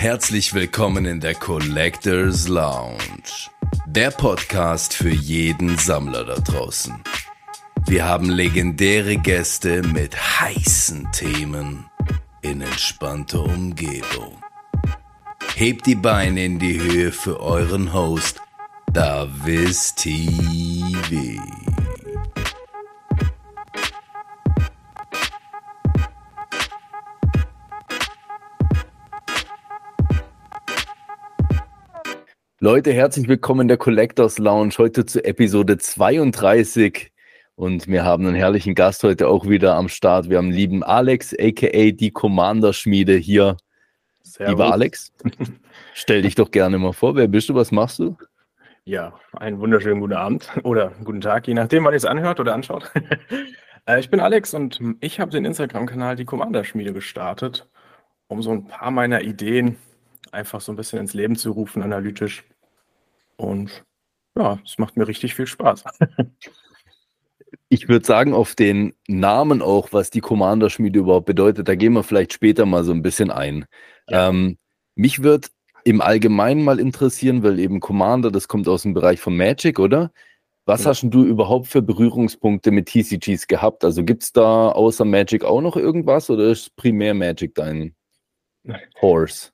Herzlich willkommen in der Collectors Lounge. Der Podcast für jeden Sammler da draußen. Wir haben legendäre Gäste mit heißen Themen in entspannter Umgebung. Hebt die Beine in die Höhe für euren Host, Davis TV. Leute, herzlich willkommen in der Collectors Lounge. Heute zu Episode 32. Und wir haben einen herrlichen Gast heute auch wieder am Start. Wir haben lieben Alex, aka die Commander-Schmiede hier. Servus. Lieber Alex, stell dich doch gerne mal vor. Wer bist du? Was machst du? Ja, einen wunderschönen guten Abend oder guten Tag, je nachdem, wann ihr es anhört oder anschaut. Äh, ich bin Alex und ich habe den Instagram-Kanal Die Commander-Schmiede gestartet, um so ein paar meiner Ideen einfach so ein bisschen ins Leben zu rufen, analytisch. Und ja, es macht mir richtig viel Spaß. Ich würde sagen, auf den Namen auch, was die Commander-Schmiede überhaupt bedeutet, da gehen wir vielleicht später mal so ein bisschen ein. Ja. Ähm, mich wird im Allgemeinen mal interessieren, weil eben Commander, das kommt aus dem Bereich von Magic, oder? Was ja. hast du überhaupt für Berührungspunkte mit TCGs gehabt? Also gibt es da außer Magic auch noch irgendwas oder ist primär Magic dein Horse?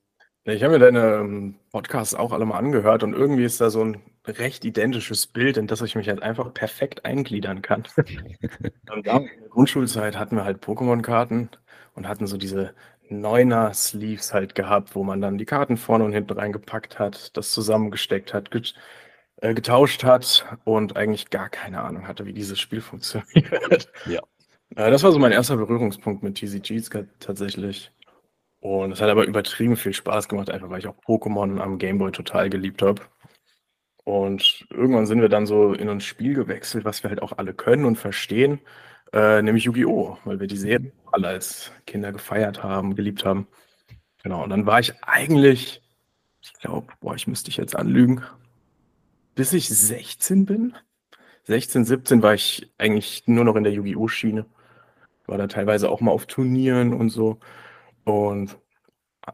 Ich habe mir deine ähm, Podcasts auch alle mal angehört und irgendwie ist da so ein recht identisches Bild, in das ich mich halt einfach perfekt eingliedern kann. und in der Grundschulzeit hatten wir halt Pokémon-Karten und hatten so diese Neuner-Sleeves halt gehabt, wo man dann die Karten vorne und hinten reingepackt hat, das zusammengesteckt hat, äh, getauscht hat und eigentlich gar keine Ahnung hatte, wie dieses Spiel funktioniert. Ja. Äh, das war so mein erster Berührungspunkt mit TCGs tatsächlich. Und es hat aber übertrieben viel Spaß gemacht, einfach weil ich auch Pokémon am Gameboy total geliebt habe. Und irgendwann sind wir dann so in ein Spiel gewechselt, was wir halt auch alle können und verstehen, äh, nämlich Yu-Gi-Oh!, weil wir die Serie alle als Kinder gefeiert haben, geliebt haben. Genau, und dann war ich eigentlich, ich glaube, boah, ich müsste ich jetzt anlügen, bis ich 16 bin. 16, 17 war ich eigentlich nur noch in der Yu-Gi-Oh! Schiene. War da teilweise auch mal auf Turnieren und so. Und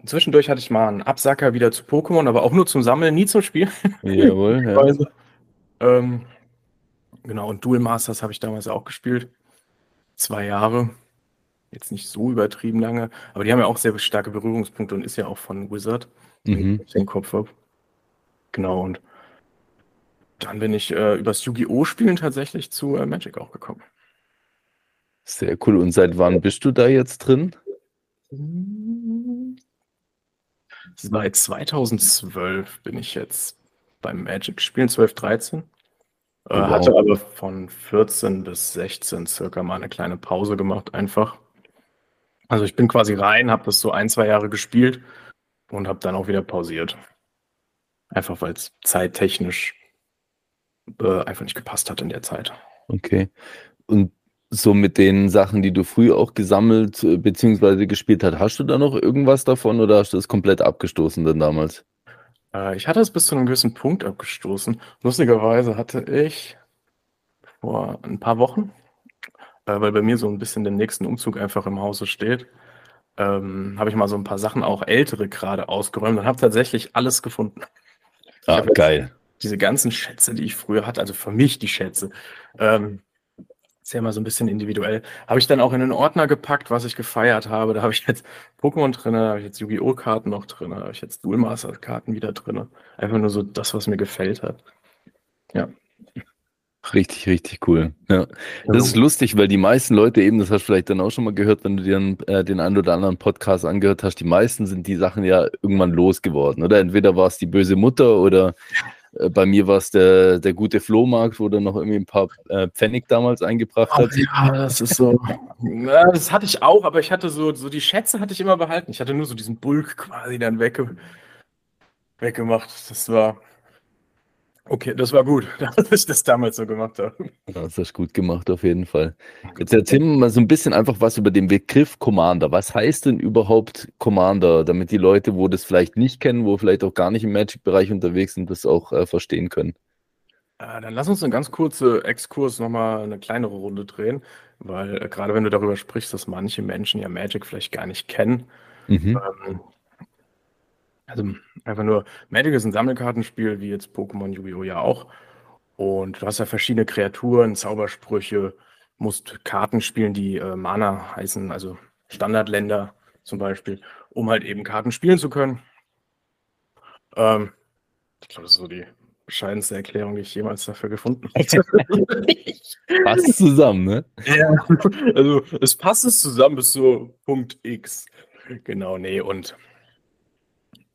zwischendurch hatte ich mal einen Absacker wieder zu Pokémon, aber auch nur zum Sammeln, nie zum Spielen. Jawohl, ja. ähm, genau, und Duel Masters habe ich damals auch gespielt. Zwei Jahre. Jetzt nicht so übertrieben lange, aber die haben ja auch sehr starke Berührungspunkte und ist ja auch von Wizard, mhm. ich den Kopf habe. Genau, und dann bin ich äh, übers Yu-Gi-Oh! Spielen tatsächlich zu äh, Magic auch gekommen. Sehr cool. Und seit wann bist du da jetzt drin? Seit 2012 bin ich jetzt beim Magic spielen, 12, 13. Äh, wow. Hatte aber von 14 bis 16 circa mal eine kleine Pause gemacht, einfach. Also ich bin quasi rein, habe das so ein, zwei Jahre gespielt und habe dann auch wieder pausiert. Einfach weil es zeittechnisch äh, einfach nicht gepasst hat in der Zeit. Okay. Und so mit den Sachen, die du früher auch gesammelt äh, bzw. gespielt hast, hast du da noch irgendwas davon oder hast du das komplett abgestoßen denn damals? Äh, ich hatte es bis zu einem gewissen Punkt abgestoßen. Lustigerweise hatte ich vor ein paar Wochen, äh, weil bei mir so ein bisschen der nächsten Umzug einfach im Hause steht, ähm, habe ich mal so ein paar Sachen, auch ältere gerade ausgeräumt und habe tatsächlich alles gefunden. Ah, geil. Diese ganzen Schätze, die ich früher hatte, also für mich die Schätze, ähm, ist ja immer so ein bisschen individuell. Habe ich dann auch in einen Ordner gepackt, was ich gefeiert habe. Da habe ich jetzt Pokémon drin, da habe ich jetzt Yu-Gi-Oh! Karten noch drin, da habe ich jetzt Duel Master Karten wieder drin. Einfach nur so das, was mir gefällt hat. Ja. Richtig, richtig cool. Ja. Das ist lustig, weil die meisten Leute eben, das hast du vielleicht dann auch schon mal gehört, wenn du dir äh, den einen oder anderen Podcast angehört hast, die meisten sind die Sachen ja irgendwann losgeworden. Oder entweder war es die böse Mutter oder bei mir war es der, der gute Flohmarkt, wo der noch irgendwie ein paar äh, Pfennig damals eingebracht hat. ja, das ist so. ja, das hatte ich auch, aber ich hatte so, so die Schätze hatte ich immer behalten. Ich hatte nur so diesen Bulk quasi dann wegge weggemacht. Das war, Okay, das war gut, dass ich das damals so gemacht habe. Ja, das hast du gut gemacht, auf jeden Fall. Jetzt erzähl mir mal so ein bisschen einfach was über den Begriff Commander. Was heißt denn überhaupt Commander, damit die Leute, wo das vielleicht nicht kennen, wo vielleicht auch gar nicht im Magic-Bereich unterwegs sind, das auch äh, verstehen können? Äh, dann lass uns eine ganz kurze Exkurs nochmal eine kleinere Runde drehen, weil äh, gerade wenn du darüber sprichst, dass manche Menschen ja Magic vielleicht gar nicht kennen, mhm. ähm, Also einfach nur, Magic ist ein Sammelkartenspiel, wie jetzt Pokémon Yu-Gi-Oh! ja auch. Und du hast ja verschiedene Kreaturen, Zaubersprüche, musst Karten spielen, die äh, Mana heißen, also Standardländer zum Beispiel, um halt eben Karten spielen zu können. Ähm, ich glaube, das ist so die bescheidenste Erklärung, die ich jemals dafür gefunden habe. passt zusammen, ne? Ja, also es passt es zusammen bis so Punkt X. Genau, nee, und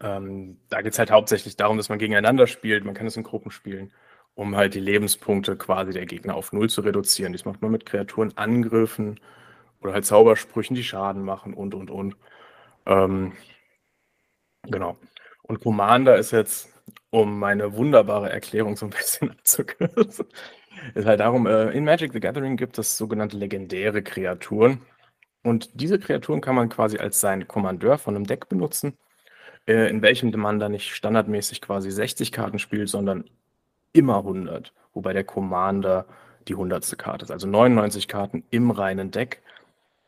ähm, da geht es halt hauptsächlich darum, dass man gegeneinander spielt. Man kann es in Gruppen spielen, um halt die Lebenspunkte quasi der Gegner auf Null zu reduzieren. Das macht man mit Kreaturenangriffen oder halt Zaubersprüchen, die Schaden machen und, und, und. Ähm, genau. Und Commander ist jetzt, um meine wunderbare Erklärung so ein bisschen abzukürzen, ist halt darum, äh, in Magic the Gathering gibt es sogenannte legendäre Kreaturen. Und diese Kreaturen kann man quasi als seinen Kommandeur von einem Deck benutzen, äh, in welchem man dann nicht standardmäßig quasi 60 Karten spielt, sondern immer 100. Wobei der Commander die 100. Karte ist. Also 99 Karten im reinen Deck.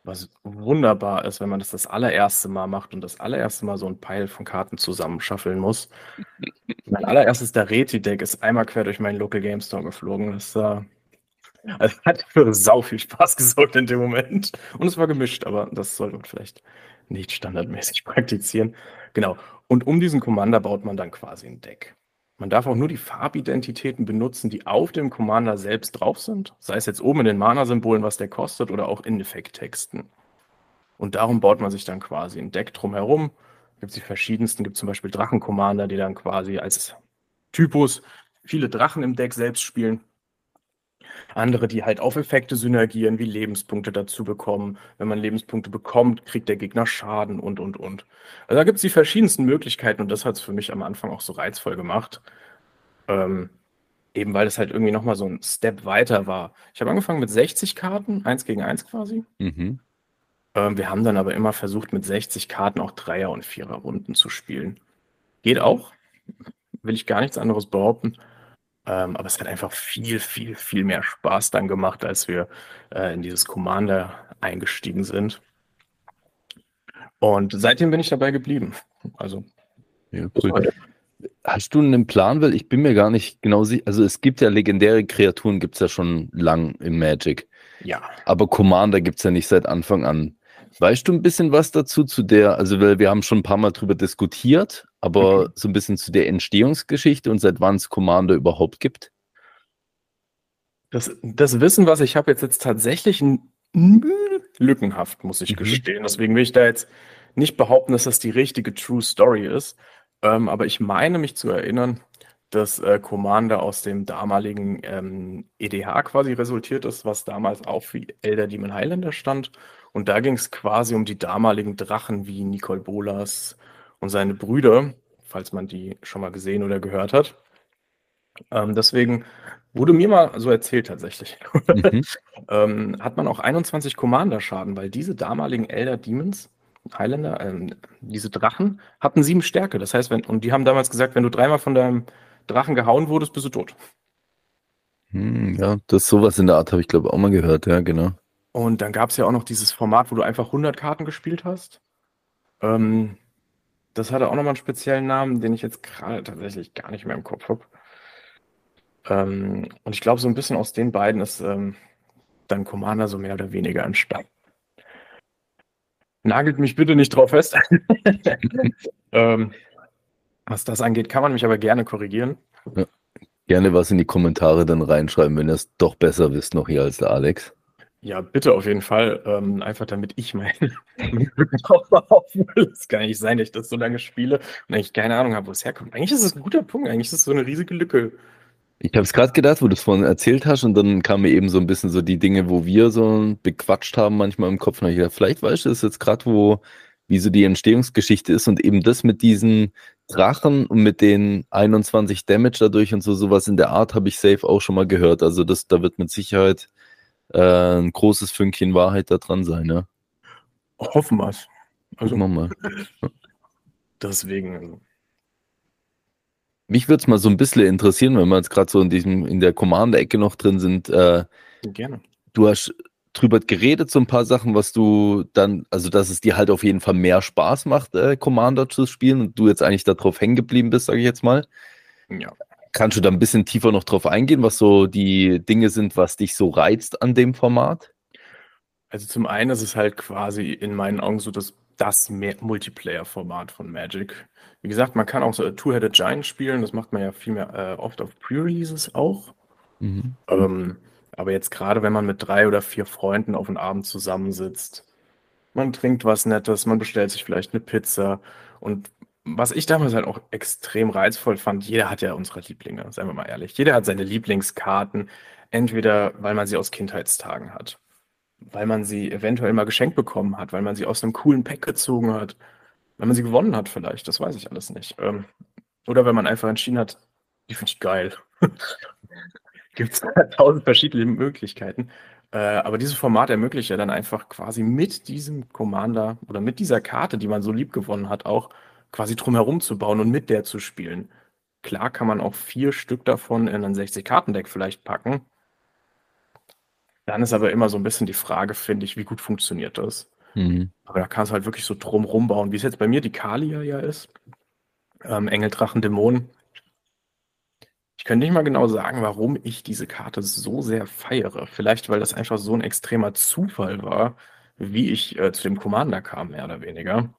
Was wunderbar ist, wenn man das das allererste Mal macht und das allererste Mal so ein Pile von Karten zusammenschaffeln muss. mein allererstes Dareti-Deck ist einmal quer durch meinen Local Game Store geflogen. Das äh, also hat für sau viel Spaß gesorgt in dem Moment. Und es war gemischt, aber das sollte man vielleicht nicht standardmäßig praktizieren. Genau. Und um diesen Commander baut man dann quasi ein Deck. Man darf auch nur die Farbidentitäten benutzen, die auf dem Commander selbst drauf sind. Sei es jetzt oben in den Mana-Symbolen, was der kostet, oder auch in Effekttexten. Und darum baut man sich dann quasi ein Deck drumherum. Gibt es die verschiedensten, gibt zum Beispiel Drachen-Commander, die dann quasi als Typus viele Drachen im Deck selbst spielen. Andere, die halt auf Effekte synergieren, wie Lebenspunkte dazu bekommen. Wenn man Lebenspunkte bekommt, kriegt der Gegner Schaden und, und, und. Also da gibt es die verschiedensten Möglichkeiten und das hat es für mich am Anfang auch so reizvoll gemacht. Ähm, eben weil es halt irgendwie nochmal so ein Step weiter war. Ich habe angefangen mit 60 Karten, 1 gegen 1 quasi. Mhm. Ähm, wir haben dann aber immer versucht, mit 60 Karten auch Dreier- und Vierer-Runden zu spielen. Geht auch. Will ich gar nichts anderes behaupten. Ähm, aber es hat einfach viel, viel, viel mehr Spaß dann gemacht, als wir äh, in dieses Commander eingestiegen sind. Und seitdem bin ich dabei geblieben. Also. Ja, cool. Hast du einen Plan? Weil ich bin mir gar nicht genau sicher. Also es gibt ja legendäre Kreaturen, gibt es ja schon lang in Magic. Ja. Aber Commander gibt es ja nicht seit Anfang an. Weißt du ein bisschen was dazu zu der, also weil wir haben schon ein paar Mal drüber diskutiert, aber mhm. so ein bisschen zu der Entstehungsgeschichte und seit wann es Commander überhaupt gibt? Das, das Wissen, was ich habe, jetzt, jetzt tatsächlich lückenhaft, muss ich mhm. gestehen. Deswegen will ich da jetzt nicht behaupten, dass das die richtige True Story ist. Ähm, aber ich meine mich zu erinnern, dass äh, Commander aus dem damaligen ähm, EDH quasi resultiert ist, was damals auch für Elder Demon Highlander stand. Und da ging es quasi um die damaligen Drachen wie Nicole Bolas und seine Brüder, falls man die schon mal gesehen oder gehört hat. Ähm, deswegen wurde mir mal so erzählt tatsächlich. Mhm. ähm, hat man auch 21 Commander-Schaden, weil diese damaligen Elder Demons, Highlander, ähm, diese Drachen, hatten sieben Stärke. Das heißt, wenn, und die haben damals gesagt, wenn du dreimal von deinem Drachen gehauen wurdest, bist du tot. Hm, ja, das sowas in der Art habe ich glaube auch mal gehört, ja, genau. Und dann gab es ja auch noch dieses Format, wo du einfach 100 Karten gespielt hast. Ähm, das hatte auch nochmal einen speziellen Namen, den ich jetzt gerade tatsächlich gar nicht mehr im Kopf habe. Ähm, und ich glaube, so ein bisschen aus den beiden ist ähm, dann Commander so mehr oder weniger entstanden. Nagelt mich bitte nicht drauf fest. ähm, was das angeht, kann man mich aber gerne korrigieren. Ja. Gerne was in die Kommentare dann reinschreiben, wenn ihr es doch besser wisst noch hier als der Alex. Ja, bitte auf jeden Fall. Ähm, einfach damit ich mein Glück drauf aufhole. Es kann nicht sein, dass ich das so lange spiele und eigentlich keine Ahnung habe, wo es herkommt. Eigentlich ist es ein guter Punkt. Eigentlich ist es so eine riesige Lücke. Ich habe es gerade gedacht, wo du es vorhin erzählt hast und dann kamen mir eben so ein bisschen so die Dinge, wo wir so bequatscht haben manchmal im Kopf. Und ich gedacht, vielleicht weißt du es jetzt gerade, wo wie so die Entstehungsgeschichte ist und eben das mit diesen Drachen und mit den 21 Damage dadurch und so sowas in der Art habe ich safe auch schon mal gehört. Also das, da wird mit Sicherheit äh, ein großes Fünkchen Wahrheit da dran sein, ja. Hoffen wir es. Also, Hoffen wir mal. Deswegen. Also. Mich würde es mal so ein bisschen interessieren, wenn wir jetzt gerade so in diesem, in der Commander-Ecke noch drin sind. Äh, Gerne. Du hast drüber geredet, so ein paar Sachen, was du dann, also dass es dir halt auf jeden Fall mehr Spaß macht, äh, Commander zu spielen und du jetzt eigentlich darauf hängen geblieben bist, sage ich jetzt mal. Ja. Kannst du da ein bisschen tiefer noch drauf eingehen, was so die Dinge sind, was dich so reizt an dem Format? Also zum einen ist es halt quasi in meinen Augen so das, das Multiplayer-Format von Magic. Wie gesagt, man kann auch so Two-Headed Giant spielen, das macht man ja viel mehr äh, oft auf Pre-Releases auch. Mhm. Ähm, aber jetzt gerade, wenn man mit drei oder vier Freunden auf einen Abend zusammensitzt, man trinkt was Nettes, man bestellt sich vielleicht eine Pizza und was ich damals halt auch extrem reizvoll fand, jeder hat ja unsere Lieblinge, seien wir mal ehrlich. Jeder hat seine Lieblingskarten, entweder weil man sie aus Kindheitstagen hat, weil man sie eventuell mal geschenkt bekommen hat, weil man sie aus einem coolen Pack gezogen hat, weil man sie gewonnen hat vielleicht, das weiß ich alles nicht. Ähm, oder weil man einfach entschieden hat, die finde ich geil. Gibt es tausend verschiedene Möglichkeiten. Äh, aber dieses Format ermöglicht ja dann einfach quasi mit diesem Commander oder mit dieser Karte, die man so lieb gewonnen hat, auch quasi drumherum zu bauen und mit der zu spielen. Klar kann man auch vier Stück davon in ein 60-Karten-Deck vielleicht packen. Dann ist aber immer so ein bisschen die Frage, finde ich, wie gut funktioniert das? Mhm. Aber da kannst du halt wirklich so drumherum bauen, wie es jetzt bei mir die Kalia ja ist. Ähm, Engel, Drachen, Dämonen. Ich könnte nicht mal genau sagen, warum ich diese Karte so sehr feiere. Vielleicht, weil das einfach so ein extremer Zufall war, wie ich äh, zu dem Commander kam, mehr oder weniger.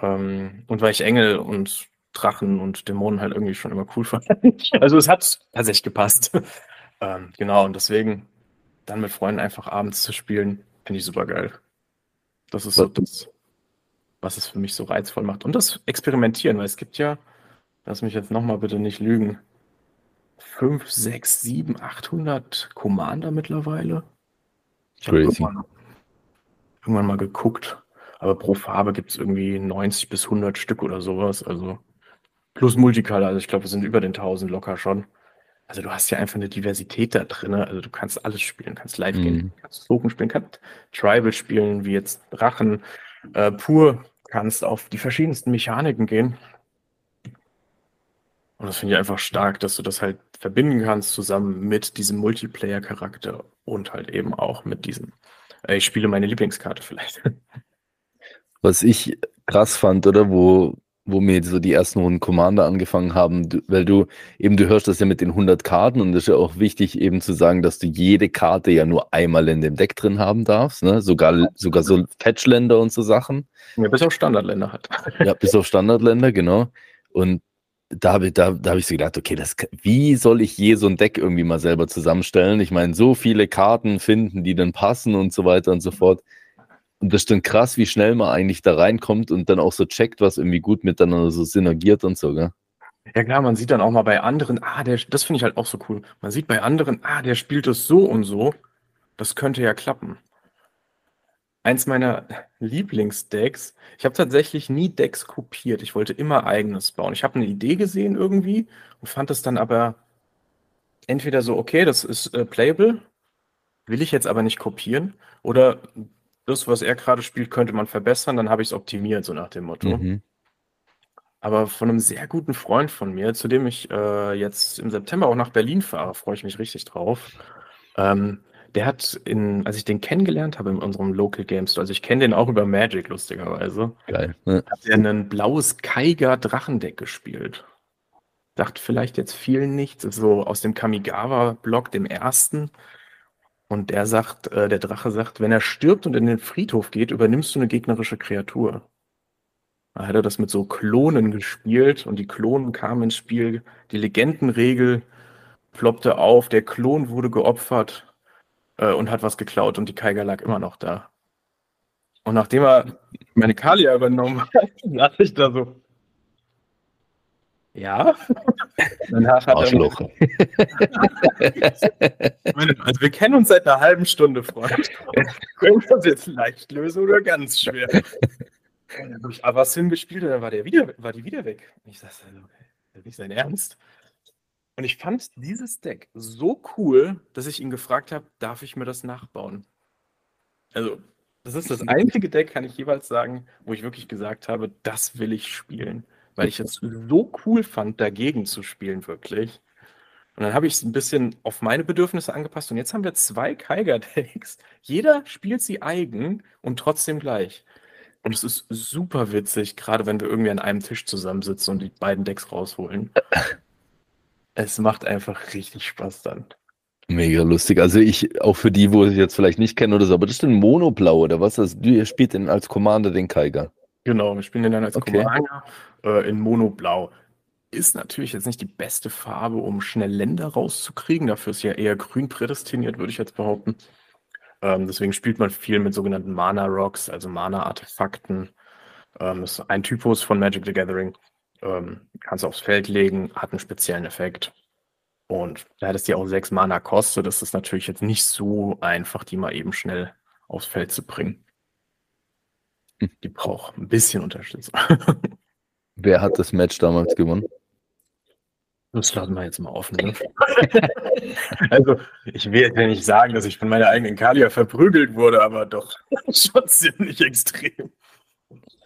Ähm, und weil ich Engel und Drachen und Dämonen halt irgendwie schon immer cool fand. also es hat tatsächlich gepasst. ähm, genau, und deswegen dann mit Freunden einfach abends zu spielen, finde ich super geil. Das ist so das, was es für mich so reizvoll macht. Und das Experimentieren, weil es gibt ja, lass mich jetzt nochmal bitte nicht lügen, 5, 6, 7, 800 Commander mittlerweile. Ich habe irgendwann, irgendwann mal geguckt. Aber pro Farbe gibt es irgendwie 90 bis 100 Stück oder sowas. Also plus Multicolor. Also ich glaube, es sind über den 1000 locker schon. Also du hast ja einfach eine Diversität da drin. Also du kannst alles spielen, kannst live mhm. gehen, kannst Token spielen, kannst Tribal spielen, wie jetzt Drachen. Äh, pur kannst auf die verschiedensten Mechaniken gehen. Und das finde ich einfach stark, dass du das halt verbinden kannst zusammen mit diesem Multiplayer-Charakter und halt eben auch mit diesem, äh, ich spiele meine Lieblingskarte vielleicht. Was ich krass fand, oder wo, wo mir so die ersten Runden Commander angefangen haben, du, weil du eben, du hörst das ja mit den 100 Karten und es ist ja auch wichtig eben zu sagen, dass du jede Karte ja nur einmal in dem Deck drin haben darfst, ne? sogar, sogar so Patchländer und so Sachen. Ja, bis auf Standardländer hat. ja, bis auf Standardländer, genau. Und da habe ich, da, da hab ich so gedacht, okay, das, wie soll ich je so ein Deck irgendwie mal selber zusammenstellen? Ich meine, so viele Karten finden, die dann passen und so weiter und so fort. Und das ist dann krass, wie schnell man eigentlich da reinkommt und dann auch so checkt, was irgendwie gut miteinander so synergiert und so, gell? Ja klar, man sieht dann auch mal bei anderen, ah, der, das finde ich halt auch so cool. Man sieht bei anderen, ah, der spielt das so und so. Das könnte ja klappen. Eins meiner Lieblingsdecks, ich habe tatsächlich nie Decks kopiert. Ich wollte immer eigenes bauen. Ich habe eine Idee gesehen irgendwie und fand es dann aber entweder so, okay, das ist äh, playable, will ich jetzt aber nicht kopieren, oder das, was er gerade spielt, könnte man verbessern, dann habe ich es optimiert, so nach dem Motto. Mhm. Aber von einem sehr guten Freund von mir, zu dem ich äh, jetzt im September auch nach Berlin fahre, freue ich mich richtig drauf. Ähm, der hat in, als ich den kennengelernt habe in unserem Local Game Store, also ich kenne den auch über Magic, lustigerweise. Geil. Ne? Hat er ein blaues Kaiger Drachendeck gespielt. Dachte vielleicht jetzt vielen nichts, so aus dem Kamigawa-Block, dem ersten. Und der sagt, äh, der Drache sagt, wenn er stirbt und in den Friedhof geht, übernimmst du eine gegnerische Kreatur. Da hat er das mit so Klonen gespielt und die Klonen kamen ins Spiel. Die Legendenregel ploppte auf, der Klon wurde geopfert äh, und hat was geklaut und die Kaiger lag immer noch da. Und nachdem er meine Kalia übernommen hat, saß ich da so, ja. Danach hat Arschloch. also wir kennen uns seit einer halben Stunde, Freund. Können wir das jetzt leicht lösen oder ganz schwer? Aber was Sim gespielt und dann war, der wieder, war die wieder weg. ich sagte, okay, das ist nicht sein Ernst. Und ich fand dieses Deck so cool, dass ich ihn gefragt habe, darf ich mir das nachbauen? Also, das ist das einzige Deck, kann ich jeweils sagen, wo ich wirklich gesagt habe, das will ich spielen weil ich es so cool fand, dagegen zu spielen, wirklich. Und dann habe ich es ein bisschen auf meine Bedürfnisse angepasst und jetzt haben wir zwei Kaiger-Decks. Jeder spielt sie eigen und trotzdem gleich. Und es ist super witzig, gerade wenn wir irgendwie an einem Tisch zusammensitzen und die beiden Decks rausholen. Es macht einfach richtig Spaß dann. Mega lustig. Also ich, auch für die, wo ich jetzt vielleicht nicht kennen oder so, aber das ist ein Monoblau oder was? Also du spielt denn als Commander den Kaiger. Genau, wir spielen den dann als okay. Commander äh, in Monoblau. Ist natürlich jetzt nicht die beste Farbe, um schnell Länder rauszukriegen. Dafür ist ja eher grün prädestiniert, würde ich jetzt behaupten. Ähm, deswegen spielt man viel mit sogenannten Mana Rocks, also Mana-Artefakten. Ähm, das ist ein Typus von Magic the Gathering. Ähm, kannst du aufs Feld legen, hat einen speziellen Effekt. Und da das ja auch sechs Mana kostet, ist es natürlich jetzt nicht so einfach, die mal eben schnell aufs Feld zu bringen. Die braucht ein bisschen Unterstützung. Wer hat das Match damals gewonnen? Das lassen wir jetzt mal offen. Ne? also, ich will jetzt ja nicht sagen, dass ich von meiner eigenen Kalia verprügelt wurde, aber doch schon ziemlich extrem.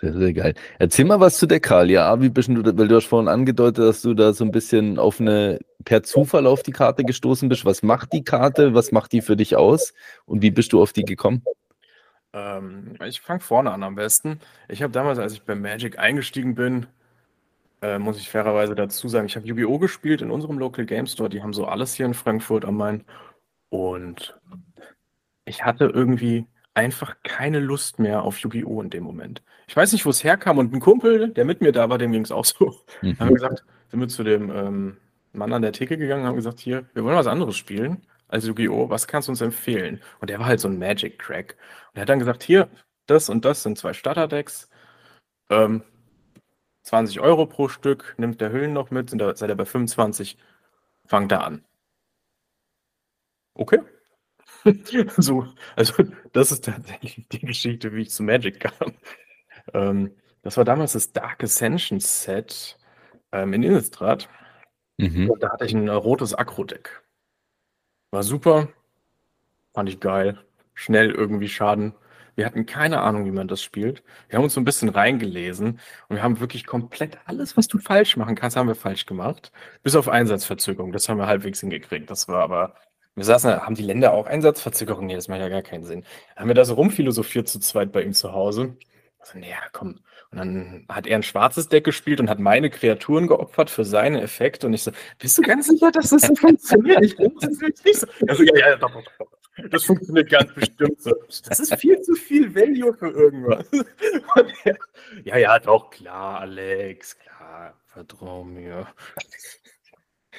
Sehr, sehr geil. Erzähl mal was zu der Kalia. Wie bist du, weil du hast vorhin angedeutet, dass du da so ein bisschen auf eine, per Zufall auf die Karte gestoßen bist. Was macht die Karte? Was macht die für dich aus? Und wie bist du auf die gekommen? Ähm, ich fange vorne an am besten. Ich habe damals, als ich bei Magic eingestiegen bin, äh, muss ich fairerweise dazu sagen, ich habe Yu-Gi-Oh! gespielt in unserem Local Game Store. Die haben so alles hier in Frankfurt am Main. Und ich hatte irgendwie einfach keine Lust mehr auf Yu-Gi-Oh! in dem Moment. Ich weiß nicht, wo es herkam. Und ein Kumpel, der mit mir da war, dem ging es auch so. Mhm. Haben wir gesagt, sind wir zu dem ähm, Mann an der Theke gegangen und haben gesagt, hier, wir wollen was anderes spielen als Yu-Gi-Oh! Was kannst du uns empfehlen? Und der war halt so ein Magic-Crack. Und er hat dann gesagt, hier, das und das sind zwei Starter-Decks. Ähm, 20 Euro pro Stück, nimmt der Hüllen noch mit, sind da, seid ihr bei 25, fangt da an. Okay. so, also das ist tatsächlich die Geschichte, wie ich zu Magic kam. Ähm, das war damals das Dark Ascension Set ähm, in Innistrad. Mhm. da hatte ich ein rotes Akro-Deck. War super, fand ich geil. Schnell irgendwie Schaden wir hatten keine Ahnung, wie man das spielt. Wir haben uns so ein bisschen reingelesen und wir haben wirklich komplett alles, was du falsch machen kannst, haben wir falsch gemacht. Bis auf Einsatzverzögerung. Das haben wir halbwegs hingekriegt. Das war aber, wir saßen da, haben die Länder auch Einsatzverzögerung? Nee, das macht ja gar keinen Sinn. Haben wir da so rumphilosophiert zu zweit bei ihm zu Hause. Also, naja, komm. Und dann hat er ein schwarzes Deck gespielt und hat meine Kreaturen geopfert für seine Effekte. Und ich so, bist du ganz sicher, dass das so funktioniert? Ich glaube, das ist so. Also, ja, ja, doch, doch, doch. Das funktioniert ganz bestimmt so. Das ist viel zu viel Value für irgendwas. Ja, ja, doch, klar, Alex, klar, vertrau mir.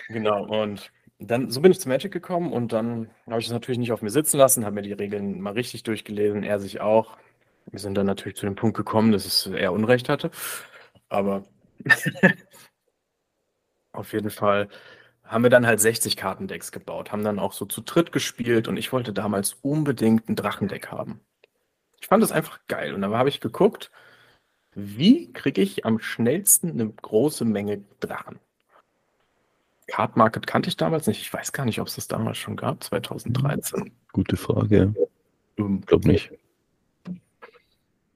Genau, und dann, so bin ich zu Magic gekommen und dann habe ich es natürlich nicht auf mir sitzen lassen, habe mir die Regeln mal richtig durchgelesen, er sich auch. Wir sind dann natürlich zu dem Punkt gekommen, dass er Unrecht hatte. Aber auf jeden Fall haben wir dann halt 60 Kartendecks gebaut, haben dann auch so zu dritt gespielt und ich wollte damals unbedingt ein Drachendeck haben. Ich fand das einfach geil und dann habe ich geguckt, wie kriege ich am schnellsten eine große Menge Drachen? Card Market kannte ich damals nicht. Ich weiß gar nicht, ob es das damals schon gab, 2013. Gute Frage. Ähm, Glaub nicht.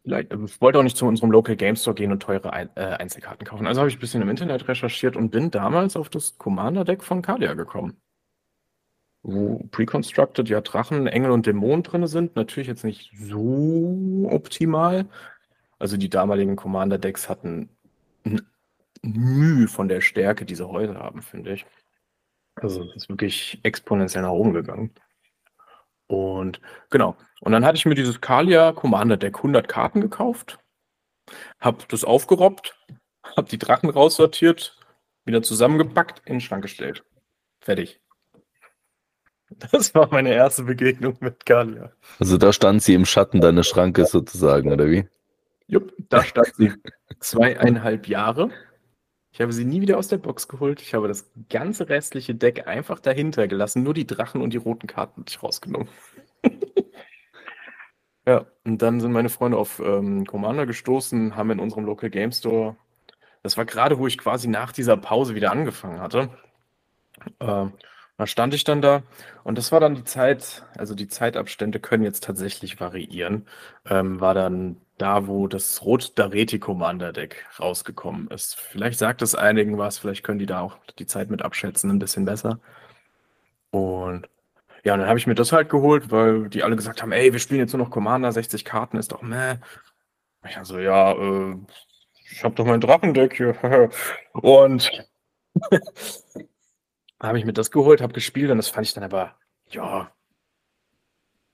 Also ich wollte auch nicht zu unserem Local Game Store gehen und teure Ein äh, Einzelkarten kaufen. Also habe ich ein bisschen im Internet recherchiert und bin damals auf das Commander-Deck von Kalia gekommen. Wo Preconstructed ja Drachen, Engel und Dämonen drin sind. Natürlich jetzt nicht so optimal. Also die damaligen Commander-Decks hatten Mühe von der Stärke, die sie heute haben, finde ich. Also es ist wirklich exponentiell nach oben gegangen. Und genau. Und dann hatte ich mir dieses Kalia Commander Deck 100 Karten gekauft, habe das aufgerobbt, habe die Drachen raussortiert, wieder zusammengepackt, in den Schrank gestellt. Fertig. Das war meine erste Begegnung mit Kalia. Also da stand sie im Schatten deines Schrankes sozusagen, oder wie? Jupp, da stand sie zweieinhalb Jahre. Ich habe sie nie wieder aus der Box geholt. Ich habe das ganze restliche Deck einfach dahinter gelassen. Nur die Drachen und die roten Karten ich rausgenommen. ja, und dann sind meine Freunde auf ähm, Commander gestoßen, haben in unserem Local Game Store. Das war gerade, wo ich quasi nach dieser Pause wieder angefangen hatte. Äh, da stand ich dann da und das war dann die Zeit, also die Zeitabstände können jetzt tatsächlich variieren. Ähm, war dann da, wo das Rot Dareti Commander Deck rausgekommen ist. Vielleicht sagt es einigen was, vielleicht können die da auch die Zeit mit abschätzen, ein bisschen besser. Und ja, dann habe ich mir das halt geholt, weil die alle gesagt haben, ey, wir spielen jetzt nur noch Commander, 60 Karten ist doch meh. Ich also, ja, äh, ich habe doch mein Drachendeck hier. und habe ich mir das geholt, habe gespielt und das fand ich dann aber, ja,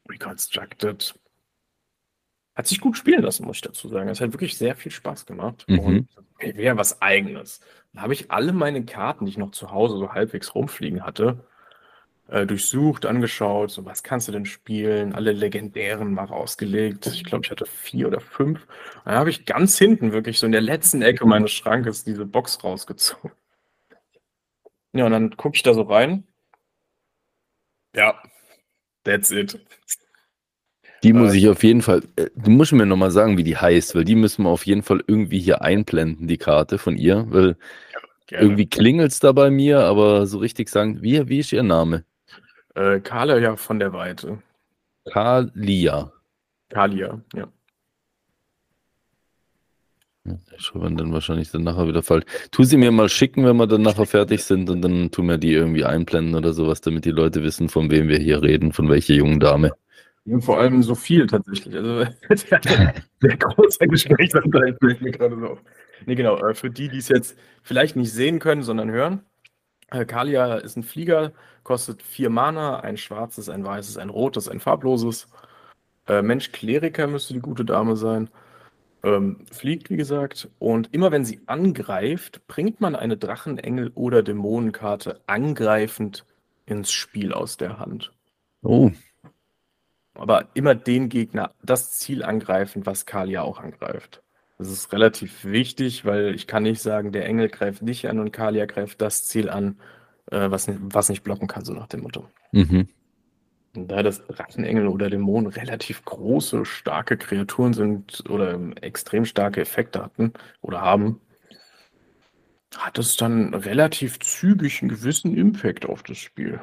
Reconstructed. Hat sich gut spielen lassen, muss ich dazu sagen. Es hat wirklich sehr viel Spaß gemacht. Mhm. Und wäre was Eigenes. Da habe ich alle meine Karten, die ich noch zu Hause so halbwegs rumfliegen hatte, äh, durchsucht, angeschaut, so was kannst du denn spielen, alle legendären mal rausgelegt. Ich glaube, ich hatte vier oder fünf. Dann habe ich ganz hinten, wirklich so in der letzten Ecke meines Schrankes, diese Box rausgezogen. Ja, und dann gucke ich da so rein. Ja, that's it. Die muss äh, ich auf jeden Fall, äh, du musst mir nochmal sagen, wie die heißt, weil die müssen wir auf jeden Fall irgendwie hier einblenden, die Karte von ihr, weil ja, irgendwie klingelt es da bei mir, aber so richtig sagen, wie, wie ist ihr Name? Äh, Kalia von der Weite. Kalia. Kalia, ja. Schreiben dann wahrscheinlich dann nachher wieder falsch. Tu sie mir mal schicken, wenn wir dann nachher fertig sind und dann tun wir die irgendwie einblenden oder sowas, damit die Leute wissen, von wem wir hier reden, von welcher jungen Dame. Ja, vor allem so viel tatsächlich. Also der, der große Gesprächsanteil fällt mir gerade so auf. Nee, genau. Äh, für die, die es jetzt vielleicht nicht sehen können, sondern hören. Äh, Kalia ist ein Flieger, kostet vier Mana, ein schwarzes, ein weißes, ein rotes, ein farbloses. Äh, Mensch Kleriker müsste die gute Dame sein. Ähm, fliegt, wie gesagt. Und immer wenn sie angreift, bringt man eine Drachenengel- oder Dämonenkarte angreifend ins Spiel aus der Hand. Oh. Aber immer den Gegner, das Ziel angreifen, was Kalia auch angreift. Das ist relativ wichtig, weil ich kann nicht sagen, der Engel greift dich an und Kalia greift das Ziel an, äh, was, was nicht blocken kann, so nach dem Motto. Mhm. Und da das Drachenengel oder Dämonen relativ große, starke Kreaturen sind oder extrem starke Effekte hatten oder haben, hat es dann relativ zügig einen gewissen Impact auf das Spiel.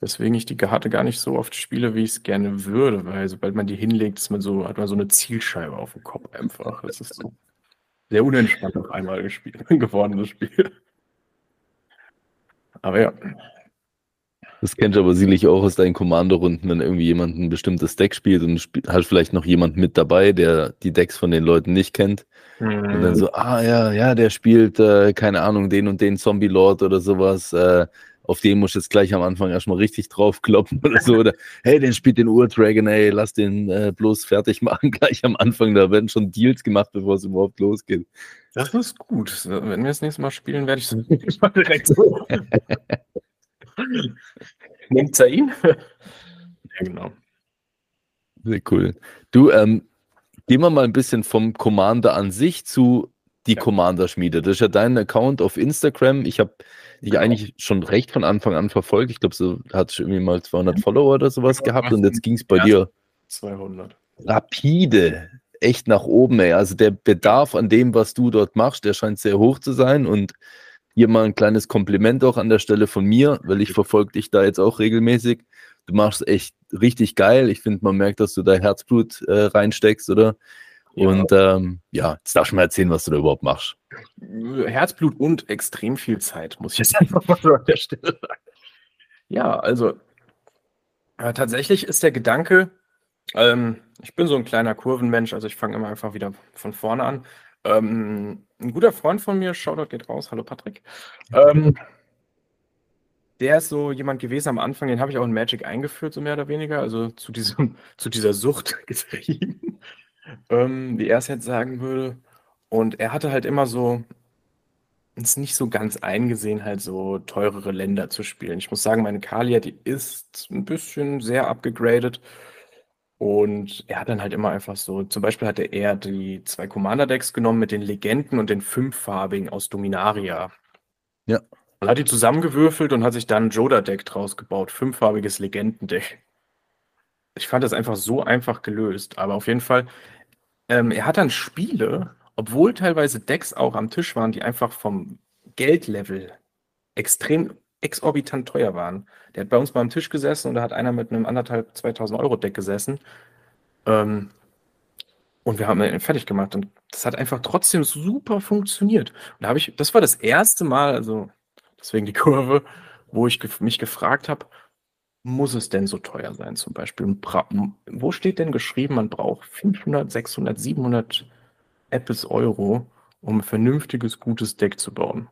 Weswegen ich die Karte gar nicht so oft spiele, wie ich es gerne würde, weil sobald man die hinlegt, ist man so, hat man so eine Zielscheibe auf dem Kopf einfach. Das ist so sehr unentspannt auf einmal gespielt, geworden, das Spiel. Aber ja. Das kennst du aber sicherlich auch aus deinen Kommandorunden, wenn irgendwie jemand ein bestimmtes Deck spielt und spielt, hat vielleicht noch jemand mit dabei, der die Decks von den Leuten nicht kennt. Mhm. Und dann so, ah ja, ja, der spielt, äh, keine Ahnung, den und den Zombie Lord oder sowas. Äh, auf den muss ich jetzt gleich am Anfang erstmal richtig drauf kloppen oder so. Oder hey, den spielt den Ur-Dragon, ey, lass den äh, bloß fertig machen, gleich am Anfang. Da werden schon Deals gemacht, bevor es überhaupt losgeht. Das ist gut. Wenn wir das nächste Mal spielen, werde ich es mal direkt so. Nimmt er ihn? ja, genau. Sehr cool. Du, ähm, gehen wir mal ein bisschen vom Commander an sich zu die ja. Commander-Schmiede. Das ist ja dein Account auf Instagram. Ich habe dich genau. eigentlich schon recht von Anfang an verfolgt. Ich glaube, so hat irgendwie mal 200 Follower oder sowas genau, gehabt und jetzt ging es bei ja, dir 200. Rapide, echt nach oben. Ey. Also der Bedarf an dem, was du dort machst, der scheint sehr hoch zu sein und hier mal ein kleines Kompliment auch an der Stelle von mir, weil ich verfolge dich da jetzt auch regelmäßig. Du machst echt richtig geil. Ich finde, man merkt, dass du da Herzblut äh, reinsteckst, oder? Ja. Und ähm, ja, jetzt darfst du mal erzählen, was du da überhaupt machst. Herzblut und extrem viel Zeit, muss ich jetzt einfach mal an der Stelle sagen. Ja, also äh, tatsächlich ist der Gedanke, ähm, ich bin so ein kleiner Kurvenmensch, also ich fange immer einfach wieder von vorne an. Ähm, ein guter Freund von mir, Shoutout geht raus, hallo Patrick. Ähm, der ist so jemand gewesen am Anfang, den habe ich auch in Magic eingeführt, so mehr oder weniger, also zu, diesem, zu dieser Sucht getrieben, ähm, wie er es jetzt sagen würde. Und er hatte halt immer so es nicht so ganz eingesehen, halt so teurere Länder zu spielen. Ich muss sagen, meine Kalia, die ist ein bisschen sehr abgegradet. Und er hat dann halt immer einfach so, zum Beispiel hatte er die zwei Commander-Decks genommen mit den Legenden und den fünffarbigen aus Dominaria. Ja. Und hat die zusammengewürfelt und hat sich dann ein Joda-Deck draus gebaut. Fünffarbiges Legendendeck. Ich fand das einfach so einfach gelöst. Aber auf jeden Fall, ähm, er hat dann Spiele, obwohl teilweise Decks auch am Tisch waren, die einfach vom Geldlevel extrem exorbitant teuer waren. Der hat bei uns mal am Tisch gesessen und da hat einer mit einem anderthalb 2000 Euro Deck gesessen. Ähm, Und wir haben ihn fertig gemacht und das hat einfach trotzdem super funktioniert. Und da habe ich das war das erste Mal, also deswegen die Kurve, wo ich mich gefragt habe: „Muss es denn so teuer sein?“ Zum Beispiel wo steht denn geschrieben, man braucht 500, 600, 700 Apples Euro, um 'n vernünftiges, gutes Deck zu bauen?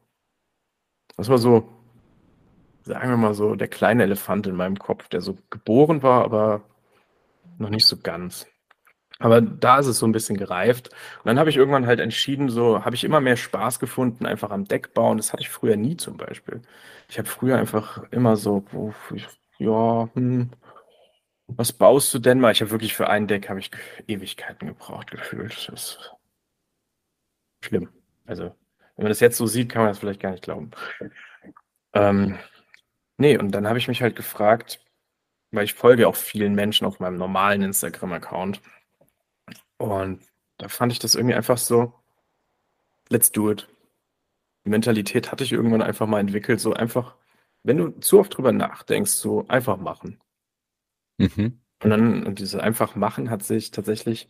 Das war so sagen wir mal so, der kleine Elefant in meinem Kopf, der so geboren war, aber noch nicht so ganz. Aber da ist es so ein bisschen gereift. Und dann habe ich irgendwann halt entschieden, so habe ich immer mehr Spaß gefunden, einfach am Deck bauen. Das hatte ich früher nie zum Beispiel. Ich habe früher einfach immer so, oh, ja, hm, was baust du denn mal? Ich habe wirklich für ein Deck habe ich Ewigkeiten gebraucht gefühlt. Das ist schlimm. Also, wenn man das jetzt so sieht, kann man das vielleicht gar nicht glauben. Ähm, ne, und dann habe ich mich halt gefragt weil ich folge auch vielen Menschen auf meinem normalen Instagram-Account. Und da fand ich das irgendwie einfach so, let's do it. Die Mentalität hatte ich irgendwann einfach mal entwickelt, so einfach, wenn du zu oft drüber nachdenkst, so einfach machen. Mhm. Und dann, und dieses einfach machen hat sich tatsächlich,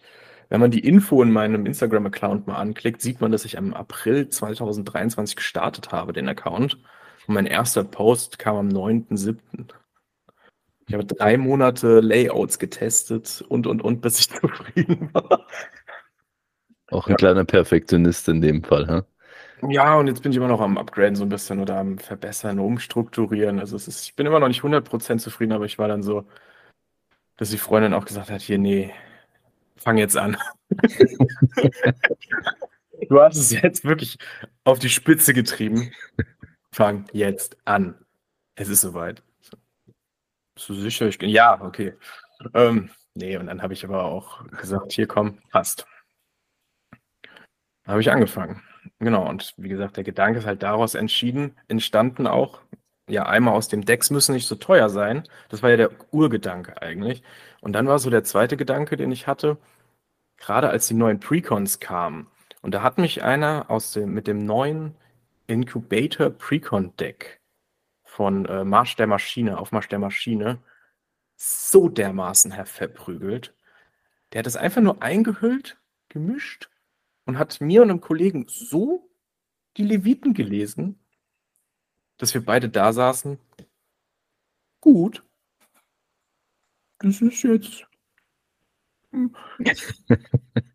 wenn man die Info in meinem Instagram-Account mal anklickt, sieht man, dass ich am April 2023 gestartet habe, den Account. Und mein erster Post kam am 9.7. Ich habe drei Monate Layouts getestet und, und, und, bis ich zufrieden war. Auch ein ja. kleiner Perfektionist in dem Fall, ha? Ja, und jetzt bin ich immer noch am Upgraden so ein bisschen oder am Verbessern, Umstrukturieren. Also es ist, ich bin immer noch nicht 100% zufrieden, aber ich war dann so, dass die Freundin auch gesagt hat, hier, nee, fang jetzt an. du hast es jetzt wirklich auf die Spitze getrieben. Fang jetzt an. Es ist soweit. Bist du sicher? Ich, ja, okay. Ähm, nee, und dann habe ich aber auch gesagt, hier komm, passt. Habe ich angefangen. Genau, und wie gesagt, der Gedanke ist halt daraus entschieden, entstanden auch, ja, einmal aus dem Decks müssen nicht so teuer sein. Das war ja der Urgedanke eigentlich. Und dann war so der zweite Gedanke, den ich hatte, gerade als die neuen Precons kamen. Und da hat mich einer aus dem, mit dem neuen Incubator Precon Deck von äh, Marsch der Maschine, Aufmarsch der Maschine, so dermaßen verprügelt. Der hat es einfach nur eingehüllt, gemischt und hat mir und einem Kollegen so die Leviten gelesen, dass wir beide da saßen. Gut. Das ist jetzt.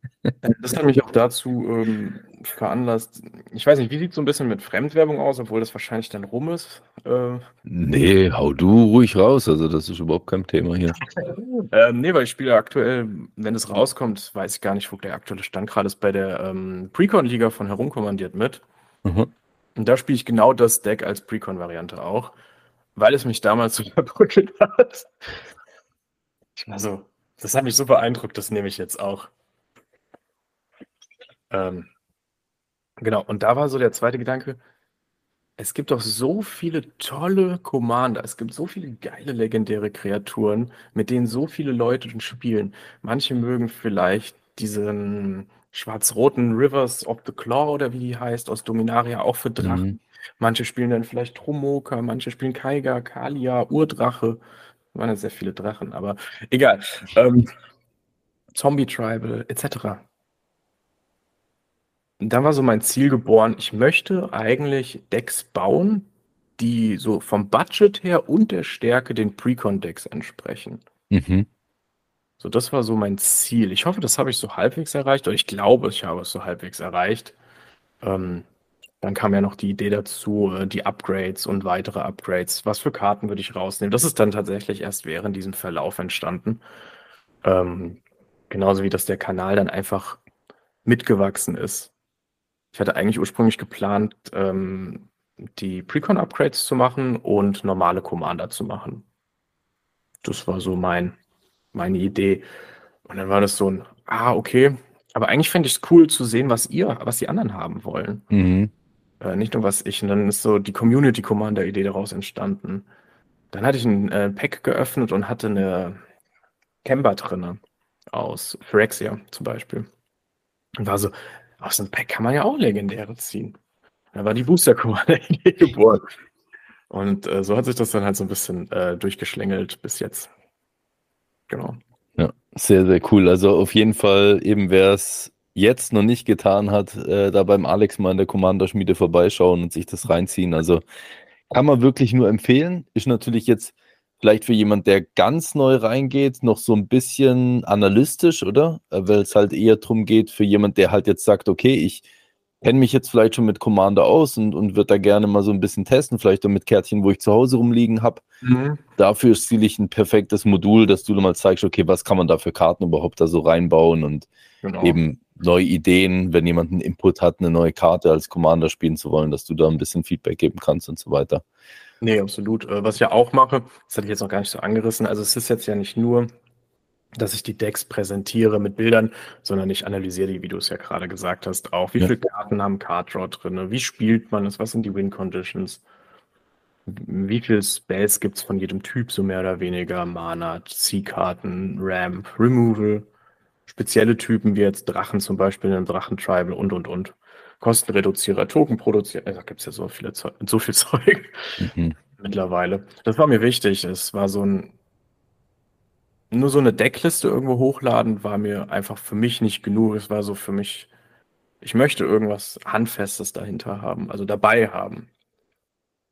Das hat mich auch dazu ähm, veranlasst. Ich weiß nicht, wie sieht es so ein bisschen mit Fremdwerbung aus, obwohl das wahrscheinlich dann rum ist? Äh, nee, hau du ruhig raus. Also, das ist überhaupt kein Thema hier. ähm, nee, weil ich spiele aktuell, wenn es rauskommt, weiß ich gar nicht, wo der aktuelle Stand gerade ist, bei der ähm, Precon-Liga von Herumkommandiert mit. Mhm. Und da spiele ich genau das Deck als Precon-Variante auch, weil es mich damals so verbrückelt hat. Ich war so, das hat mich so beeindruckt, das nehme ich jetzt auch. Ähm, genau, und da war so der zweite Gedanke, es gibt doch so viele tolle Commander, es gibt so viele geile legendäre Kreaturen, mit denen so viele Leute spielen. Manche mögen vielleicht diesen schwarz-roten Rivers of the Claw oder wie die heißt, aus Dominaria, auch für Drachen. Mhm. Manche spielen dann vielleicht Tromoka, manche spielen Kaiga, Kalia, Urdrache. Das waren ja sehr viele Drachen, aber egal. Ähm, Zombie Tribal, etc dann war so mein Ziel geboren, ich möchte eigentlich Decks bauen, die so vom Budget her und der Stärke den Precon-Decks entsprechen. Mhm. So, das war so mein Ziel. Ich hoffe, das habe ich so halbwegs erreicht, oder ich glaube, ich habe es so halbwegs erreicht. Ähm, dann kam ja noch die Idee dazu, äh, die Upgrades und weitere Upgrades. Was für Karten würde ich rausnehmen? Das ist dann tatsächlich erst während diesem Verlauf entstanden. Ähm, genauso wie dass der Kanal dann einfach mitgewachsen ist. Ich hatte eigentlich ursprünglich geplant, ähm, die Precon-Upgrades zu machen und normale Commander zu machen. Das war so mein, meine Idee. Und dann war das so ein, ah, okay. Aber eigentlich fände ich es cool zu sehen, was ihr, was die anderen haben wollen. Mhm. Äh, nicht nur was ich. Und dann ist so die Community Commander-Idee daraus entstanden. Dann hatte ich ein äh, Pack geöffnet und hatte eine Kemba drinne aus Phyrexia zum Beispiel. Und war so, aus dem Pack kann man ja auch Legendäre ziehen. Da war die Booster Commander-Idee geboren. Und äh, so hat sich das dann halt so ein bisschen äh, durchgeschlängelt bis jetzt. Genau. Ja, sehr, sehr cool. Also auf jeden Fall, eben wer es jetzt noch nicht getan hat, äh, da beim Alex mal in der Commander-Schmiede vorbeischauen und sich das reinziehen. Also kann man wirklich nur empfehlen. Ist natürlich jetzt vielleicht für jemand, der ganz neu reingeht, noch so ein bisschen analytisch, oder? Äh, weil es halt eher darum geht, für jemand, der halt jetzt sagt, okay, ich kenne mich jetzt vielleicht schon mit Commander aus und, und würde da gerne mal so ein bisschen testen, vielleicht auch mit Kärtchen, wo ich zu Hause rumliegen habe. Mhm. Dafür ist sicherlich ein perfektes Modul, dass du mal zeigst, okay, was kann man da für Karten überhaupt da so reinbauen und genau. eben neue Ideen, wenn jemand einen Input hat, eine neue Karte als Commander spielen zu wollen, dass du da ein bisschen Feedback geben kannst und so weiter. Nee, absolut. Äh, was ich ja auch mache, das hatte ich jetzt noch gar nicht so angerissen, also es ist jetzt ja nicht nur, dass ich die Decks präsentiere mit Bildern, sondern ich analysiere die, wie du es ja gerade gesagt hast, auch. Wie ja. viele Karten haben Card Draw drin? Wie spielt man es? Was sind die Win Conditions? Wie viele Spells gibt es von jedem Typ, so mehr oder weniger? Mana, Ziehkarten, Ramp, Removal, spezielle Typen wie jetzt Drachen zum Beispiel, einen Drachen-Tribal und und und. Kostenreduzierer, Token produzieren. Da gibt es ja so, viele Zeug, so viel Zeug mhm. mittlerweile. Das war mir wichtig. Es war so ein. Nur so eine Deckliste irgendwo hochladen war mir einfach für mich nicht genug. Es war so für mich, ich möchte irgendwas Handfestes dahinter haben, also dabei haben.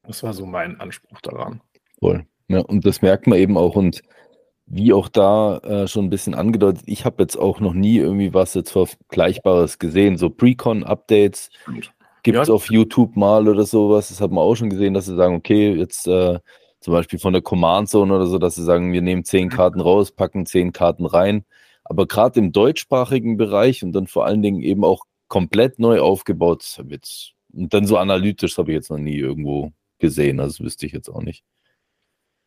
Das war so mein Anspruch daran. Voll. Ja, und das merkt man eben auch. Und wie auch da äh, schon ein bisschen angedeutet, ich habe jetzt auch noch nie irgendwie was jetzt Vergleichbares gesehen. So Precon-Updates gibt es ja. auf YouTube mal oder sowas. Das hat man auch schon gesehen, dass sie sagen, okay, jetzt äh, zum Beispiel von der Command Zone oder so, dass sie sagen, wir nehmen zehn Karten raus, packen zehn Karten rein. Aber gerade im deutschsprachigen Bereich und dann vor allen Dingen eben auch komplett neu aufgebaut wird. Und dann so analytisch habe ich jetzt noch nie irgendwo gesehen. Also das wüsste ich jetzt auch nicht.